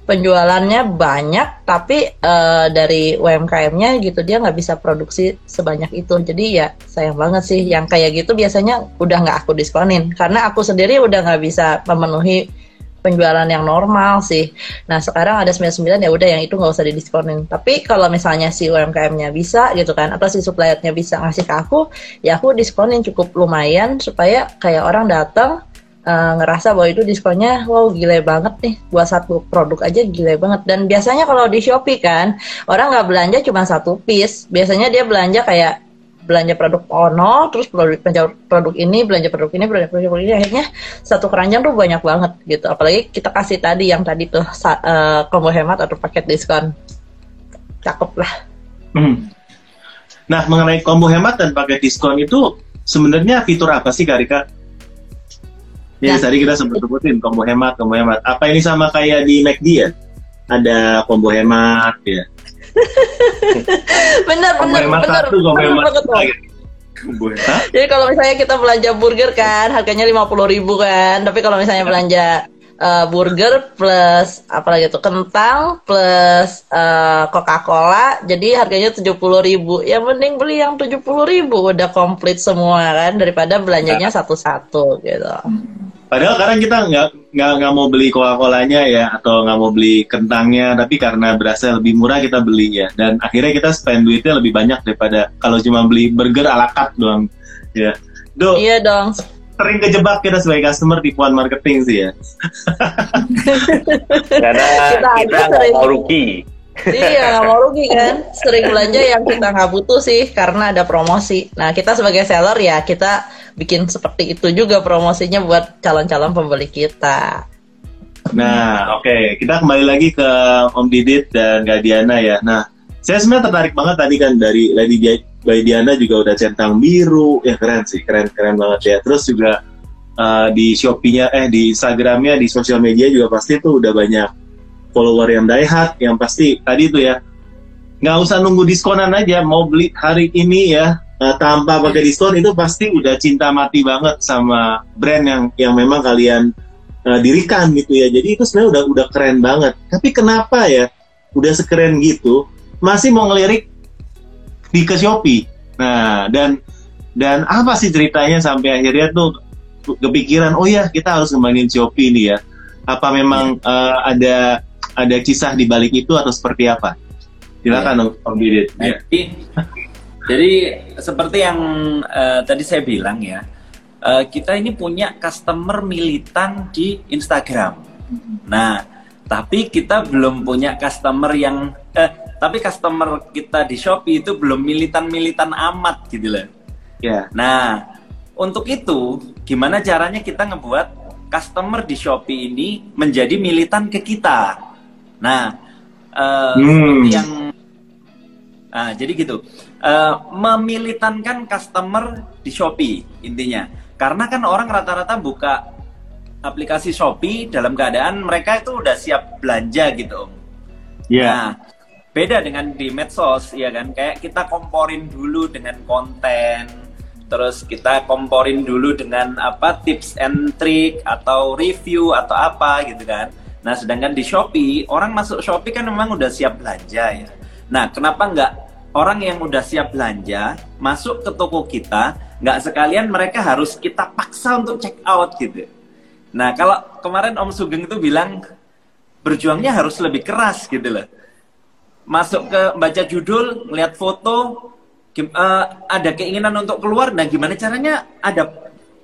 penjualannya banyak tapi uh, dari UMKM-nya gitu dia nggak bisa produksi sebanyak itu. Jadi ya sayang banget sih. Yang kayak gitu biasanya udah nggak aku diskonin karena aku sendiri udah nggak bisa memenuhi penjualan yang normal sih. Nah sekarang ada 99 ya udah yang itu nggak usah didiskonin. Tapi kalau misalnya si UMKM-nya bisa gitu kan, atau si suppliernya bisa ngasih ke aku, ya aku diskonin cukup lumayan supaya kayak orang datang uh, ngerasa bahwa itu diskonnya wow gile banget nih buat satu produk aja gile banget. Dan biasanya kalau di Shopee kan orang nggak belanja cuma satu piece, biasanya dia belanja kayak belanja produk ono terus produk belanja produk ini belanja produk ini belanja produk ini akhirnya satu keranjang tuh banyak banget gitu apalagi kita kasih tadi yang tadi tuh uh, combo hemat atau paket diskon cakep lah hmm. nah mengenai combo hemat dan paket diskon itu sebenarnya fitur apa sih Karika? Ya, nah, tadi kita sempat sebutin combo hemat, combo hemat. Apa ini sama kayak di McD ya? Ada combo hemat ya bener bener bener bener banget Jadi kalau misalnya kita belanja burger kan harganya lima puluh ribu kan, tapi kalau misalnya belanja uh, burger plus apa lagi tuh kentang plus uh, Coca-Cola, jadi harganya tujuh puluh ribu. Ya mending beli yang tujuh puluh ribu. Udah komplit semua kan daripada belanjanya satu-satu gitu. Padahal sekarang kita nggak nggak nggak mau beli Coca-Colanya ya atau nggak mau beli kentangnya, tapi karena berasa lebih murah kita beli ya. Dan akhirnya kita spend duitnya lebih banyak daripada kalau cuma beli burger ala carte doang. Ya. Do, iya dong. Sering kejebak kita sebagai customer tipuan marketing sih ya. karena kita nggak mau rugi. Iya nggak mau rugi kan sering belanja yang kita nggak butuh sih karena ada promosi nah kita sebagai seller ya kita bikin seperti itu juga promosinya buat calon-calon pembeli kita. Nah, oke, okay. kita kembali lagi ke Om Didit dan Kak Diana ya. Nah, saya sebenarnya tertarik banget tadi kan dari Lady Bay Diana juga udah centang biru, ya keren sih, keren keren banget ya. Terus juga uh, di Shopee-nya, eh di Instagram-nya, di sosial media juga pasti tuh udah banyak follower yang diehat, yang pasti tadi tuh ya nggak usah nunggu diskonan aja, mau beli hari ini ya uh, tanpa pakai diskon itu pasti udah cinta mati banget sama brand yang yang memang kalian uh, dirikan gitu ya. Jadi itu sebenarnya udah udah keren banget. Tapi kenapa ya udah sekeren gitu masih mau ngelirik di ke Shopee. Nah, dan dan apa sih ceritanya sampai akhirnya tuh kepikiran oh ya kita harus ngembangin Shopee ini ya. Apa memang uh, ada ada kisah di balik itu atau seperti apa? Silakan ya. Om Didit. Ya. Jadi seperti yang uh, tadi saya bilang ya, uh, kita ini punya customer militan di Instagram. Nah, tapi kita belum punya customer yang, eh, tapi customer kita di Shopee itu belum militan-militan amat gitu loh. Ya. Yeah. Nah, untuk itu gimana caranya kita ngebuat customer di Shopee ini menjadi militan ke kita. Nah, uh, hmm. yang nah, jadi gitu, uh, memilitankan customer di Shopee intinya. Karena kan orang rata-rata buka aplikasi Shopee dalam keadaan mereka itu udah siap belanja gitu. Iya. Yeah. Nah, beda dengan di medsos ya kan kayak kita komporin dulu dengan konten terus kita komporin dulu dengan apa tips and trick atau review atau apa gitu kan nah sedangkan di Shopee orang masuk Shopee kan memang udah siap belanja ya. Nah kenapa nggak orang yang udah siap belanja masuk ke toko kita nggak sekalian mereka harus kita paksa untuk check out gitu. Nah kalau kemarin Om Sugeng itu bilang berjuangnya harus lebih keras gitu loh. Masuk ke baca judul, lihat foto, uh, ada keinginan untuk keluar, nah gimana caranya? Ada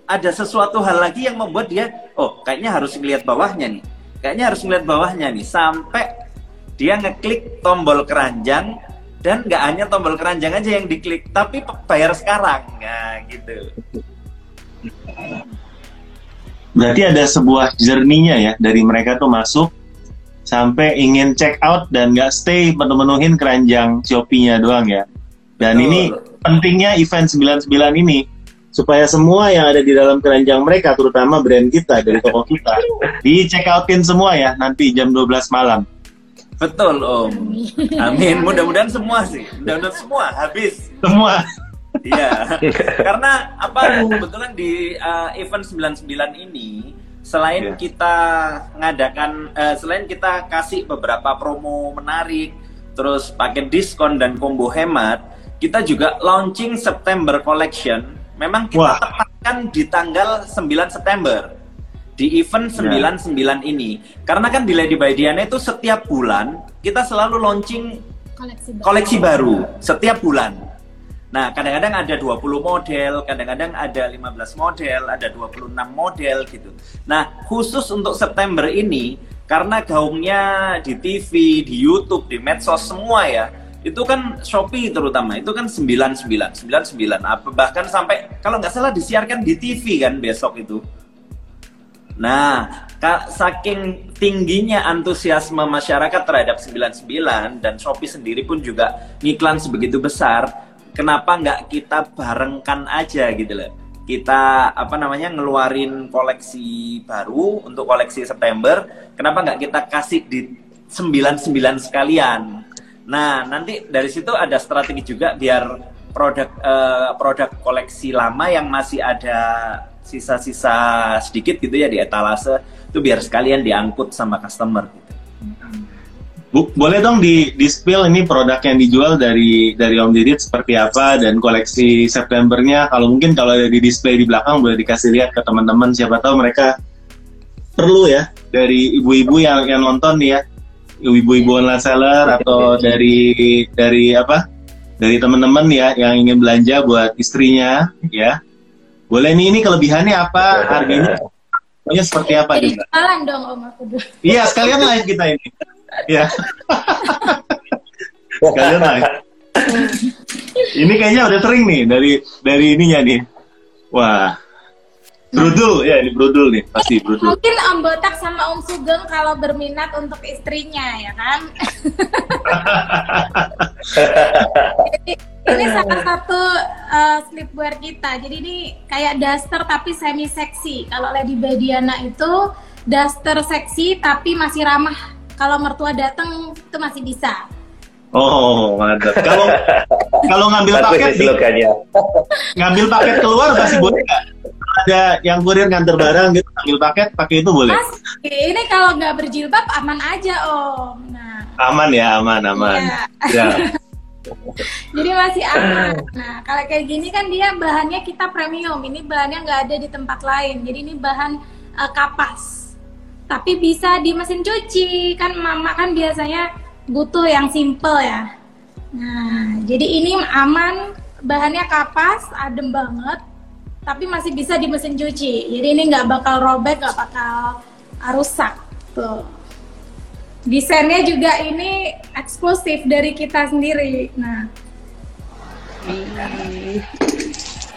ada sesuatu hal lagi yang membuat dia, oh kayaknya harus ngelihat bawahnya nih, kayaknya harus ngelihat bawahnya nih, sampai dia ngeklik tombol keranjang dan nggak hanya tombol keranjang aja yang diklik, tapi bayar sekarang, nah gitu. Berarti ada sebuah jerninya ya dari mereka tuh masuk sampai ingin check out dan nggak stay menuhin keranjang Shopee-nya doang ya. Dan oh. ini pentingnya event 99 ini supaya semua yang ada di dalam keranjang mereka terutama brand kita dari toko kita di check outin semua ya nanti jam 12 malam. Betul Om. Amin. Mudah-mudahan semua sih. Mudah-mudahan semua habis. Semua. Iya. [laughs] Karena apa kebetulan di uh, event 99 ini selain yeah. kita ngadakan uh, selain kita kasih beberapa promo menarik terus pakai diskon dan combo hemat kita juga launching September collection memang kita Wah. tepatkan di tanggal 9 September di event 99 yeah. ini karena kan di Lady by Diana itu setiap bulan kita selalu launching koleksi baru, koleksi baru setiap bulan Nah, kadang-kadang ada 20 model, kadang-kadang ada 15 model, ada 26 model gitu. Nah, khusus untuk September ini karena gaungnya di TV, di YouTube, di medsos semua ya, itu kan Shopee terutama itu kan 99 99 apa bahkan sampai kalau nggak salah disiarkan di TV kan besok itu. Nah, saking tingginya antusiasme masyarakat terhadap 99 dan Shopee sendiri pun juga ngiklan sebegitu besar, kenapa nggak kita barengkan aja gitu loh. Kita apa namanya ngeluarin koleksi baru untuk koleksi September kenapa nggak kita kasih di 99 sekalian nah nanti dari situ ada strategi juga biar produk uh, produk koleksi lama yang masih ada sisa-sisa sedikit gitu ya di etalase itu biar sekalian diangkut sama customer gitu. Bu, boleh dong di, di spill ini produk yang dijual dari dari Om Didit seperti apa dan koleksi Septembernya kalau mungkin kalau ada di display di belakang boleh dikasih lihat ke teman-teman siapa tahu mereka perlu ya dari ibu-ibu yang yang nonton nih ya ibu-ibu online seller atau dari dari apa dari teman-teman ya yang ingin belanja buat istrinya ya boleh nih ini kelebihannya apa harganya pokoknya seperti apa Jadi jualan dong om aku iya sekalian live kita ini Iya. [laughs] Kalian naik. Ini kayaknya udah sering nih dari dari ininya nih. Wah. Brudul ya ini brudul nih pasti brudul. Mungkin Om Botak sama Om Sugeng kalau berminat untuk istrinya ya kan. [laughs] Jadi, ini salah satu uh, sleepwear kita. Jadi ini kayak daster tapi semi seksi. Kalau Lady Badiana itu daster seksi tapi masih ramah kalau mertua datang itu masih bisa. Oh, mantap. Kalau [laughs] kalau ngambil paket di, ngambil paket keluar masih boleh nggak? Ada yang kurir nganter barang gitu, ngambil paket pakai itu boleh? Mas, ini kalau nggak berjilbab aman aja om. Nah. Aman ya, aman, aman. Iya. Ya. [laughs] Jadi masih aman. Nah, kalau kayak gini kan dia bahannya kita premium. Ini bahannya nggak ada di tempat lain. Jadi ini bahan uh, kapas tapi bisa di mesin cuci kan mama kan biasanya butuh yang simple ya. Nah jadi ini aman bahannya kapas adem banget tapi masih bisa di mesin cuci. Jadi ini nggak bakal robek nggak bakal rusak. Tuh. Desainnya juga ini eksklusif dari kita sendiri. Nah.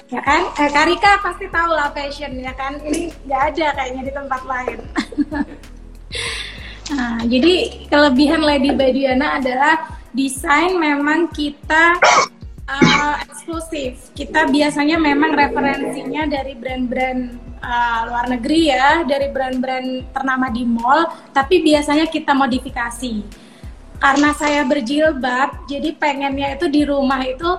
Ya kan? Eh, Karika pasti tahu lah fashion ya kan? Ini nggak ada kayaknya di tempat lain [laughs] nah jadi kelebihan Lady Badiana adalah desain memang kita [coughs] uh, eksklusif. Kita biasanya memang referensinya dari brand-brand uh, luar negeri ya dari brand-brand ternama di mall tapi biasanya kita modifikasi. Karena saya berjilbab jadi pengennya itu di rumah itu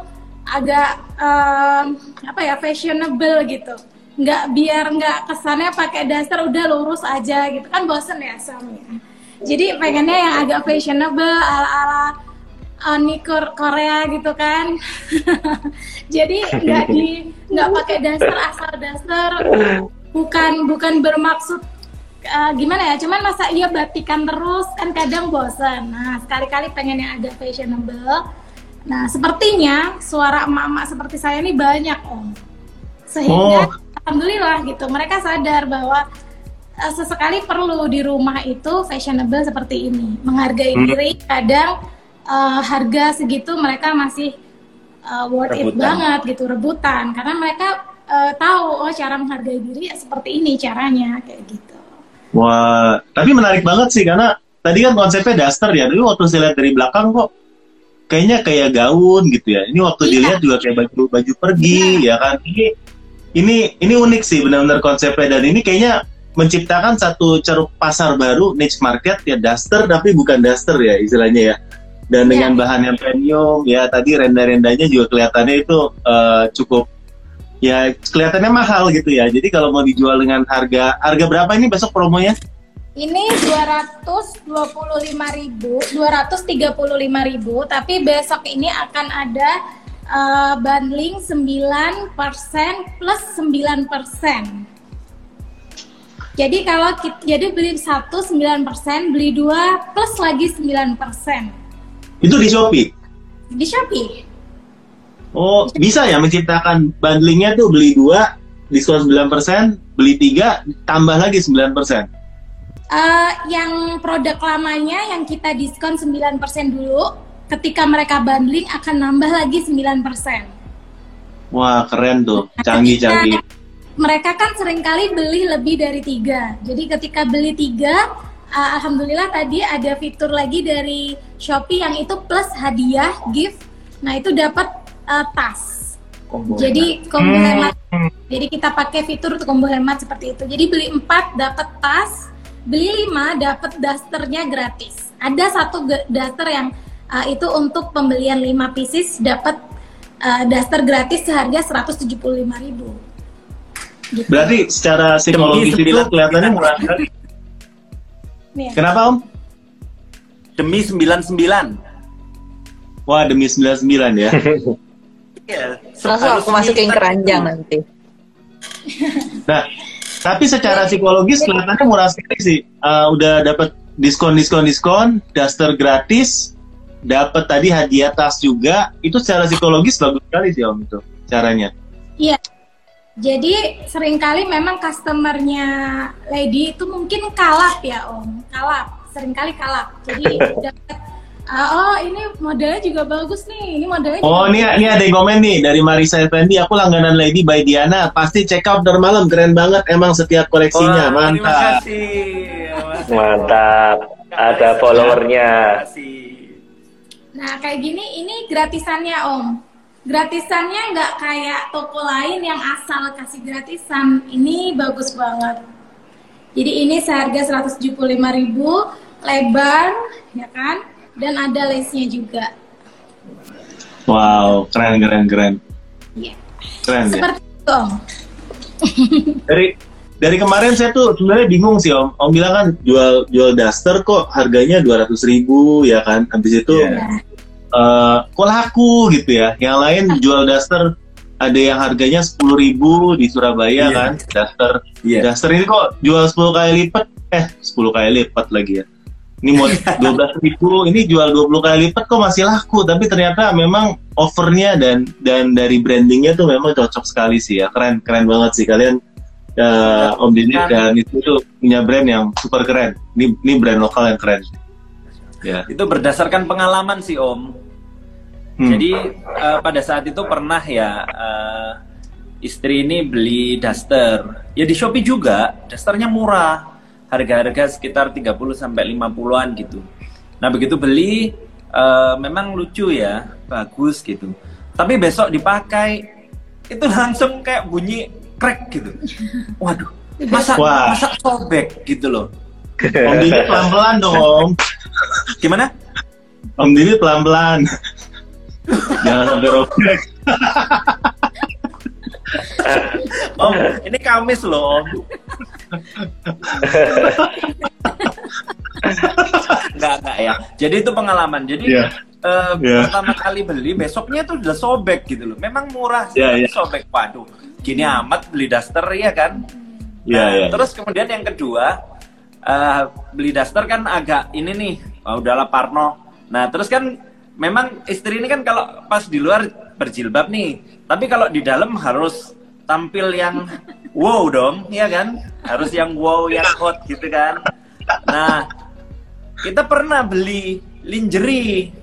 agak um, apa ya fashionable gitu. Nggak biar nggak kesannya pakai dasar udah lurus aja gitu. Kan bosen ya suaminya jadi pengennya yang agak fashionable ala ala Oni Korea gitu kan [laughs] jadi nggak di nggak pakai dasar asal dasar bukan bukan bermaksud uh, gimana ya cuman masa iya batikan terus kan kadang bosan nah sekali-kali pengen yang agak fashionable Nah, sepertinya suara emak-emak seperti saya ini banyak, Om. Sehingga oh. alhamdulillah gitu, mereka sadar bahwa sesekali perlu di rumah itu fashionable seperti ini, menghargai hmm. diri. Kadang uh, harga segitu mereka masih uh, worth rebutan. it banget gitu, rebutan karena mereka uh, tahu oh cara menghargai diri ya seperti ini caranya kayak gitu. Wah, tapi menarik banget sih karena tadi kan konsepnya daster ya. Dulu waktu saya lihat dari belakang kok kayaknya kayak gaun gitu ya. Ini waktu iya. dilihat juga kayak baju baju pergi iya. ya kan. Ini ini ini unik sih benar-benar konsepnya dan ini kayaknya menciptakan satu ceruk pasar baru niche market ya daster tapi bukan daster ya istilahnya ya. Dan iya. dengan bahan yang premium ya tadi renda-rendanya juga kelihatannya itu uh, cukup ya kelihatannya mahal gitu ya. Jadi kalau mau dijual dengan harga harga berapa ini besok promonya? Ini 225.000, 235.000, tapi besok ini akan ada uh, bundling 9% plus 9%. Jadi kalau kita, jadi beli satu 9%, beli dua plus lagi 9%. Itu di Shopee? Di Shopee. Oh, bisa ya menciptakan bundlingnya tuh beli dua diskon 9%, beli tiga tambah lagi 9%. Uh, yang produk lamanya yang kita diskon 9% dulu, ketika mereka bundling akan nambah lagi 9%. Wah, keren tuh. Canggih-canggih. Mereka kan sering kali beli lebih dari tiga. Jadi ketika beli tiga, uh, alhamdulillah tadi ada fitur lagi dari Shopee yang itu plus hadiah gift. Nah itu dapat uh, tas. Combo Jadi combo hmm. hemat. Jadi kita pakai fitur untuk combo hemat seperti itu. Jadi beli empat dapat tas, beli 5 dapat dasternya gratis. Ada satu daster yang uh, itu untuk pembelian 5 pieces dapat uh, daster gratis seharga 175.000. Berarti secara psikologi dilihat kelihatannya murah sekali. Ya. Kenapa Om? Demi 99. Wah, demi 99 ya. Iya. Langsung aku masukin keranjang nanti. Nah, tapi secara psikologis kelihatannya murah sekali sih. Uh, udah dapat diskon diskon diskon, daster gratis, dapat tadi hadiah tas juga. Itu secara psikologis bagus sekali sih om itu caranya. Iya. Jadi sering kali memang customernya Lady itu mungkin kalap ya om, kalap. Seringkali kalap. Jadi [laughs] dapat Uh, oh ini modelnya juga bagus nih. Ini modelnya. Oh ini ini ada yang komen nih dari Marisa Effendi. Aku langganan Lady by Diana. Pasti check out dari malam. Keren banget emang setiap koleksinya. Wah, Mantap. Mantap. Ada followernya. Nah kayak gini ini gratisannya Om. Gratisannya nggak kayak toko lain yang asal kasih gratisan. Ini bagus banget. Jadi ini seharga 175.000 lebar, ya kan? dan ada lace-nya juga. Wow, keren keren keren. Iya. Keren ya. Seperti ya. itu. [laughs] dari dari kemarin saya tuh sebenarnya bingung sih om. Om bilang kan jual jual daster kok harganya dua ratus ribu ya kan. Habis itu yeah. Uh, kok laku gitu ya. Yang lain [laughs] jual daster ada yang harganya sepuluh ribu di Surabaya yeah. kan daster. Yeah. Daster ini kok jual 10 kali lipat. Eh 10 kali lipat lagi ya ini mau [laughs] dua belas ribu ini jual 20 kali lipat kok masih laku tapi ternyata memang offernya dan dan dari brandingnya tuh memang cocok sekali sih ya keren keren banget sih kalian uh, Om Dini dan itu tuh punya brand yang super keren ini ini brand lokal yang keren ya itu berdasarkan pengalaman sih Om hmm. jadi uh, pada saat itu pernah ya uh, istri ini beli daster. Ya di Shopee juga, dasternya murah. Harga-harga sekitar 30 sampai 50-an gitu. Nah, begitu beli uh, memang lucu ya, bagus gitu. Tapi besok dipakai itu [laughs] langsung kayak bunyi crack gitu. Waduh, masa Wah. masa sobek gitu loh. Om Didi [laughs] pelan-pelan dong, Om. Gimana? Om Didi pelan-pelan. Jangan sampai [laughs] robek. om, ini Kamis loh, Om. enggak, enggak ya. Jadi itu pengalaman. Jadi yeah. Uh, yeah. pertama kali beli, besoknya tuh udah sobek gitu loh. Memang murah sih, yeah, yeah. sobek. Waduh, gini amat beli daster ya kan? Yeah, nah, yeah. Terus kemudian yang kedua, uh, beli daster kan agak ini nih, oh, udahlah Parno. Nah terus kan memang istri ini kan kalau pas di luar berjilbab nih, tapi kalau di dalam harus tampil yang wow dong, ya kan? Harus yang wow, yang hot gitu kan. Nah, kita pernah beli lingerie.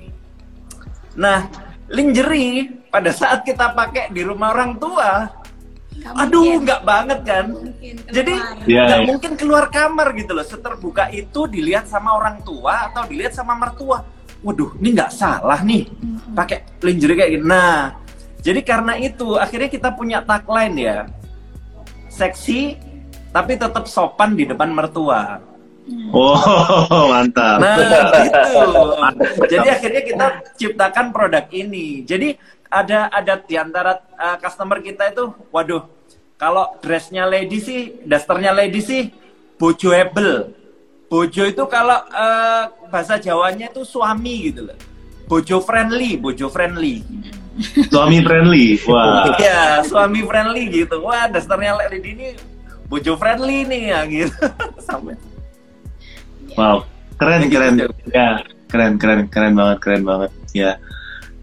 Nah, lingerie pada saat kita pakai di rumah orang tua, gak aduh nggak banget kan? Jadi iya, nggak ya, mungkin keluar kamar gitu loh. Seterbuka itu dilihat sama orang tua atau dilihat sama mertua waduh ini nggak salah nih pakai lingerie kayak gini. Nah, jadi karena itu akhirnya kita punya tagline ya, seksi tapi tetap sopan di depan mertua. Oh, [laughs] mantap. Nah, gitu. [laughs] Jadi akhirnya kita ciptakan produk ini. Jadi ada ada di antara uh, customer kita itu, waduh, kalau dressnya lady sih, dasternya lady sih, bojoable. Bojo itu kalau uh, bahasa Jawanya itu suami gitu loh. Bojo friendly, bojo friendly. Suami friendly. Wah. Iya, suami friendly gitu. Wah, dasarnya Lady ini bojo friendly nih ya gitu. [laughs] Sampai. Wow, keren keren. Ya, keren keren keren banget, keren banget. Ya.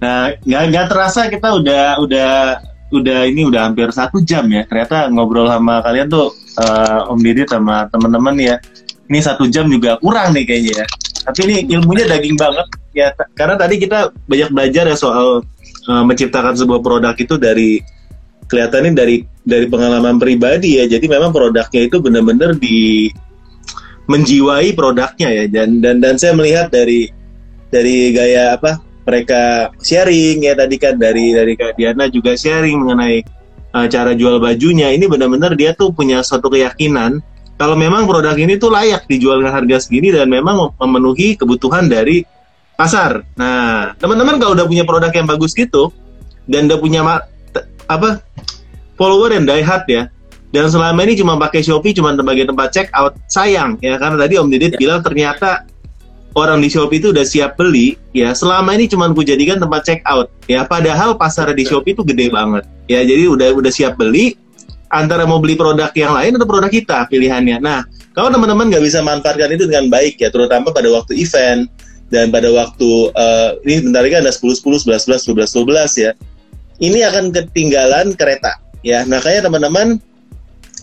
Nah, nggak nggak terasa kita udah udah udah ini udah hampir satu jam ya. Ternyata ngobrol sama kalian tuh uh, Om Didi sama teman-teman ya ini satu jam juga kurang nih kayaknya ya. Tapi ini ilmunya daging banget ya karena tadi kita banyak belajar ya soal uh, menciptakan sebuah produk itu dari kelihatannya dari dari pengalaman pribadi ya. Jadi memang produknya itu benar-benar di menjiwai produknya ya dan dan dan saya melihat dari dari gaya apa mereka sharing ya tadi kan dari dari Kak Diana juga sharing mengenai uh, cara jual bajunya ini benar-benar dia tuh punya suatu keyakinan kalau memang produk ini tuh layak dijual dengan harga segini dan memang memenuhi kebutuhan dari pasar. Nah, teman-teman kalau udah punya produk yang bagus gitu dan udah punya apa follower yang die hard ya, dan selama ini cuma pakai Shopee cuma sebagai tempat check out, sayang ya karena tadi Om Didit ya. bilang ternyata orang di Shopee itu udah siap beli ya selama ini cuma ku jadikan tempat check out ya padahal pasar di Shopee itu gede banget ya jadi udah udah siap beli antara mau beli produk yang lain atau produk kita pilihannya. Nah, kalau teman-teman nggak bisa manfaatkan itu dengan baik ya, terutama pada waktu event dan pada waktu uh, ini bentar lagi ada 10 10 11 11 12 12 ya. Ini akan ketinggalan kereta ya. Nah, kayak teman-teman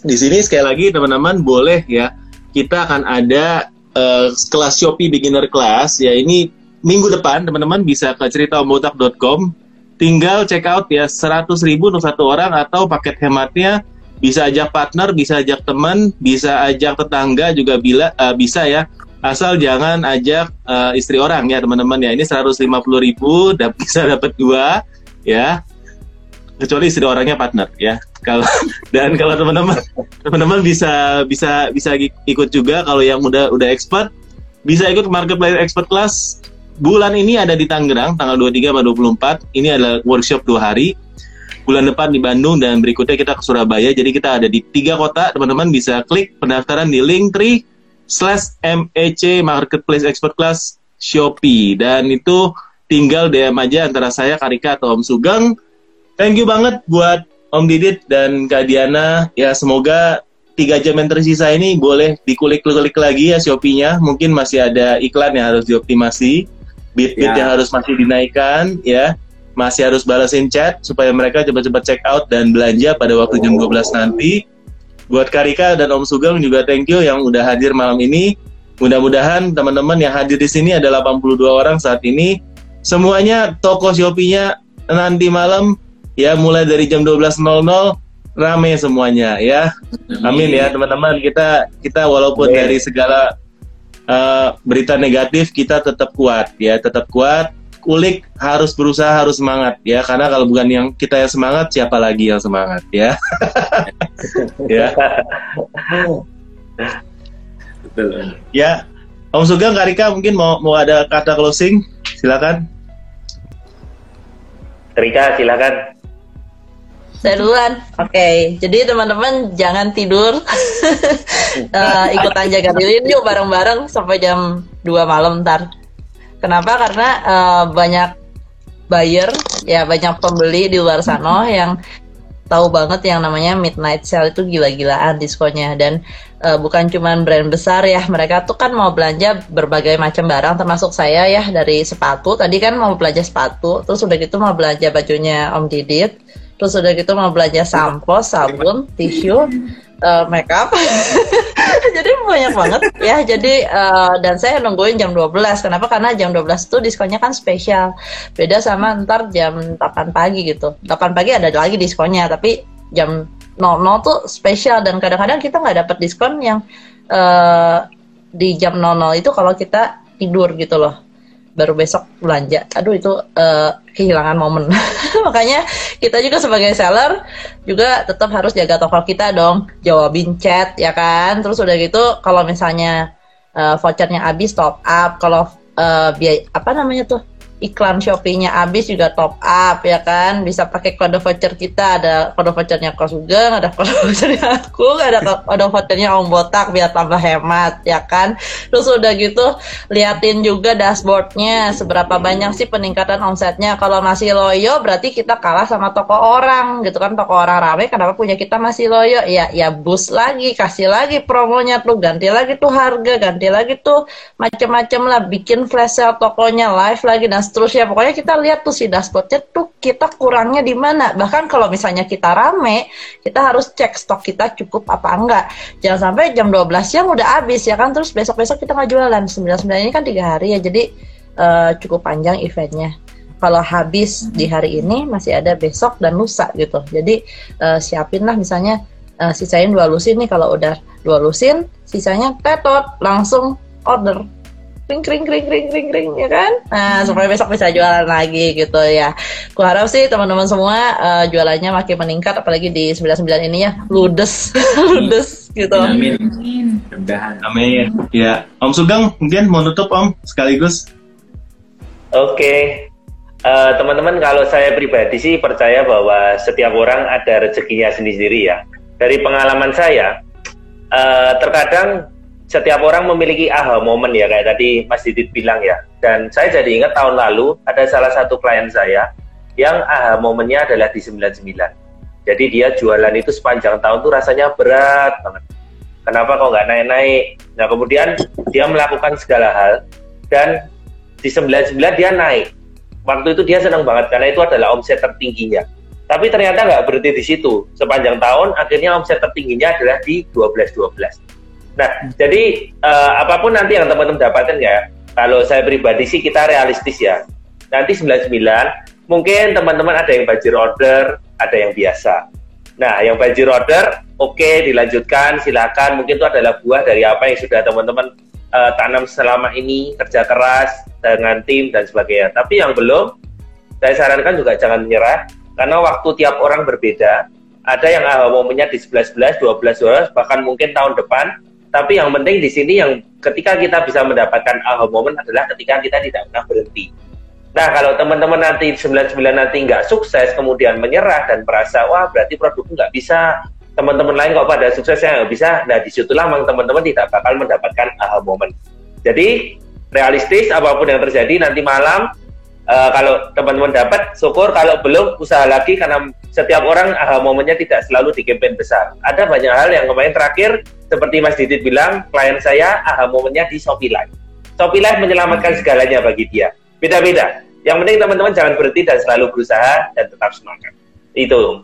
di sini sekali lagi teman-teman boleh ya kita akan ada uh, kelas Shopee beginner class ya ini minggu depan teman-teman bisa ke ceritaomotak.com tinggal check out ya 100 ribu untuk satu orang atau paket hematnya bisa ajak partner, bisa ajak teman, bisa ajak tetangga juga bila uh, bisa ya. Asal jangan ajak uh, istri orang ya teman-teman ya. Ini 150 ribu dan [laughs] bisa dapat dua ya. Kecuali istri orangnya partner ya. Kalau [laughs] dan kalau teman-teman teman-teman bisa bisa bisa ikut juga kalau yang udah udah expert bisa ikut marketplace expert class bulan ini ada di Tangerang tanggal 23 sampai 24. Ini adalah workshop dua hari bulan depan di Bandung dan berikutnya kita ke Surabaya. Jadi kita ada di tiga kota. Teman-teman bisa klik pendaftaran di link tree slash MEC Marketplace Expert Class Shopee. Dan itu tinggal DM aja antara saya, Karika, atau Om Sugeng. Thank you banget buat Om Didit dan Kak Diana. Ya semoga tiga jam yang tersisa ini boleh dikulik-kulik lagi ya Shopee-nya. Mungkin masih ada iklan yang harus dioptimasi, bit-bit ya. yang harus masih dinaikkan ya masih harus balasin chat supaya mereka cepat-cepat check out dan belanja pada waktu jam 12 nanti. Buat Karika dan Om Sugeng juga thank you yang udah hadir malam ini. Mudah-mudahan teman-teman yang hadir di sini ada 82 orang saat ini. Semuanya toko Shopee-nya nanti malam ya mulai dari jam 12.00 rame semuanya ya. Amin, ya teman-teman. Kita kita walaupun Amin. dari segala uh, berita negatif kita tetap kuat ya, tetap kuat. Kulik harus berusaha, harus semangat ya. Karena kalau bukan yang kita yang semangat, siapa lagi yang semangat ya? [laughs] ya. Betul. Ya, Om Sugeng, Karika mungkin mau mau ada kata closing, silakan. Rika, silakan. Saya duluan. Oke, okay. jadi teman-teman jangan tidur. [laughs] uh, ikutan jaga lilin yuk bareng-bareng sampai jam 2 malam ntar. Kenapa? Karena uh, banyak buyer, ya banyak pembeli di luar sana yang tahu banget yang namanya midnight sale itu gila-gilaan diskonnya dan uh, bukan cuma brand besar ya mereka tuh kan mau belanja berbagai macam barang termasuk saya ya dari sepatu tadi kan mau belanja sepatu terus udah gitu mau belanja bajunya Om Didit terus udah gitu mau belanja sampo, sabun, tisu, uh, makeup. [laughs] jadi banyak banget ya. Jadi uh, dan saya nungguin jam 12. Kenapa? Karena jam 12 itu diskonnya kan spesial. Beda sama ntar jam 8 pagi gitu. 8 pagi ada lagi diskonnya, tapi jam 00 tuh spesial dan kadang-kadang kita nggak dapat diskon yang uh, di jam 00 itu kalau kita tidur gitu loh baru besok belanja. Aduh itu uh, kehilangan momen. [laughs] Makanya kita juga sebagai seller juga tetap harus jaga toko kita dong. Jawabin chat ya kan. Terus udah gitu kalau misalnya uh, vouchernya habis top up. Kalau uh, biaya apa namanya tuh? Iklan Shopee-nya habis juga top up ya kan? Bisa pakai kode voucher kita. Ada kode vouchernya Kos Sugeng ada kode vouchernya aku ada kode vouchernya Om Botak biar tambah hemat ya kan? Terus udah gitu liatin juga dashboardnya. Seberapa banyak sih peningkatan omsetnya? Kalau masih loyo berarti kita kalah sama toko orang gitu kan? Toko orang rame kenapa punya kita masih loyo? Ya ya bus lagi kasih lagi promonya tuh ganti lagi tuh harga ganti lagi tuh macem-macem lah. Bikin flash sale tokonya live lagi dan seterusnya pokoknya kita lihat tuh si dashboardnya tuh kita kurangnya di mana. Bahkan kalau misalnya kita rame kita harus cek stok kita cukup apa enggak. Jangan sampai jam 12 siang udah habis ya kan? Terus besok besok kita nggak jualan. 99 ini kan tiga hari ya jadi uh, cukup panjang eventnya. Kalau habis di hari ini masih ada besok dan lusa gitu. Jadi uh, siapin lah misalnya uh, sisain dua lusin nih. Kalau udah dua lusin sisanya tetot langsung order kring kring kring kring kring kring ya kan? Nah supaya besok bisa jualan lagi gitu ya. Aku harap sih teman-teman semua uh, jualannya makin meningkat apalagi di 99 ini ya. Ludes [laughs] ludes gitu. Amin. Amin. Amin. Ya Om Sugeng mungkin mau tutup Om sekaligus. Oke. Okay. Uh, eh, teman-teman kalau saya pribadi sih percaya bahwa setiap orang ada rezekinya sendiri-sendiri ya. Dari pengalaman saya, uh, terkadang setiap orang memiliki aha momen ya kayak tadi Mas Didit bilang ya. Dan saya jadi ingat tahun lalu ada salah satu klien saya yang aha momennya adalah di 99. Jadi dia jualan itu sepanjang tahun tuh rasanya berat banget. Kenapa kok nggak naik-naik? Nah kemudian dia melakukan segala hal dan di 99 dia naik. Waktu itu dia senang banget karena itu adalah omset tertingginya. Tapi ternyata nggak berhenti di situ. Sepanjang tahun akhirnya omset tertingginya adalah di 12-12 Nah, jadi uh, apa pun nanti yang teman-teman dapatkan ya, kalau saya pribadi sih kita realistis ya. Nanti 99, mungkin teman-teman ada yang bajir order, ada yang biasa. Nah, yang bajir order, oke okay, dilanjutkan, silakan. Mungkin itu adalah buah dari apa yang sudah teman-teman uh, tanam selama ini, kerja keras dengan tim dan sebagainya. Tapi yang belum, saya sarankan juga jangan menyerah, karena waktu tiap orang berbeda. Ada yang uh, momennya di 11-11, 12-12, bahkan mungkin tahun depan tapi yang penting di sini yang ketika kita bisa mendapatkan aha moment adalah ketika kita tidak pernah berhenti. Nah, kalau teman-teman nanti 99 nanti nggak sukses, kemudian menyerah dan merasa, wah berarti produk nggak bisa, teman-teman lain kok pada sukses yang nggak bisa, nah di situlah memang teman-teman tidak bakal mendapatkan aha moment. Jadi, realistis apa pun yang terjadi nanti malam, uh, kalau teman-teman dapat, syukur, kalau belum, usaha lagi karena setiap orang aha momennya tidak selalu di campaign besar. Ada banyak hal yang kemarin terakhir seperti Mas Didit bilang, klien saya aha momennya di Shopee Live. Shopee Live menyelamatkan segalanya bagi dia. Beda-beda. Yang penting teman-teman jangan berhenti dan selalu berusaha dan tetap semangat. Itu.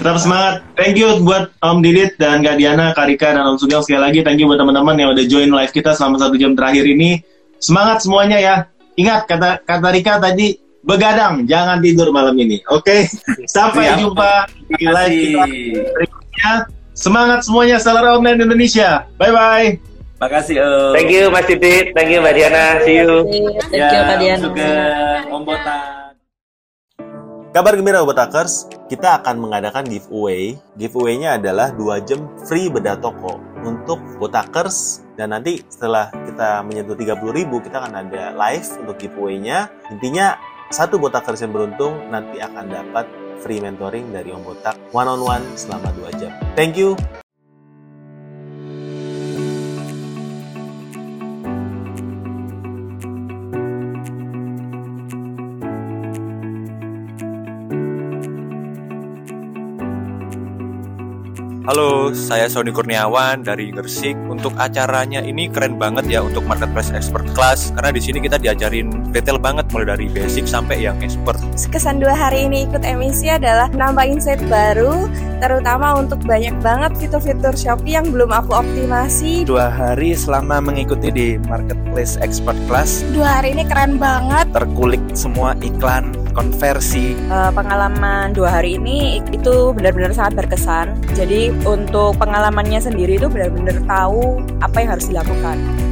Tetap semangat. Thank you buat Om Didit dan Kak Diana, Kak Rika, dan Om Sugeng sekali lagi. Thank you buat teman-teman yang udah join live kita selama satu jam terakhir ini. Semangat semuanya ya. Ingat kata kata Rika tadi begadang, jangan tidur malam ini. Oke, okay? [laughs] sampai jumpa di live kita berikutnya. Semangat semuanya, Salar Online Indonesia. Bye bye. Makasih Om. Thank you Mas Didit, thank you Mbak Diana, see you. Thank you Mbak Diana. Juga Om Botan. Kabar gembira Botakers, kita akan mengadakan giveaway. Giveaway-nya adalah 2 jam free bedah toko untuk Botakers dan nanti setelah kita menyentuh 30 ribu kita akan ada live untuk giveaway-nya. Intinya satu Botakers yang beruntung nanti akan dapat free mentoring dari Om Botak one on one selama 2 jam. Thank you. Halo, saya Sony Kurniawan dari Gersik. Untuk acaranya ini keren banget ya untuk marketplace expert class karena di sini kita diajarin detail banget mulai dari basic sampai yang expert. Kesan dua hari ini ikut emisi adalah nambah insight baru, terutama untuk banyak banget fitur-fitur Shopee yang belum aku optimasi. Dua hari selama mengikuti di marketplace expert class. Dua hari ini keren banget. Terkulik semua iklan, konversi. Uh, pengalaman dua hari ini itu benar-benar sangat berkesan. Jadi untuk pengalamannya sendiri itu benar-benar tahu apa yang harus dilakukan.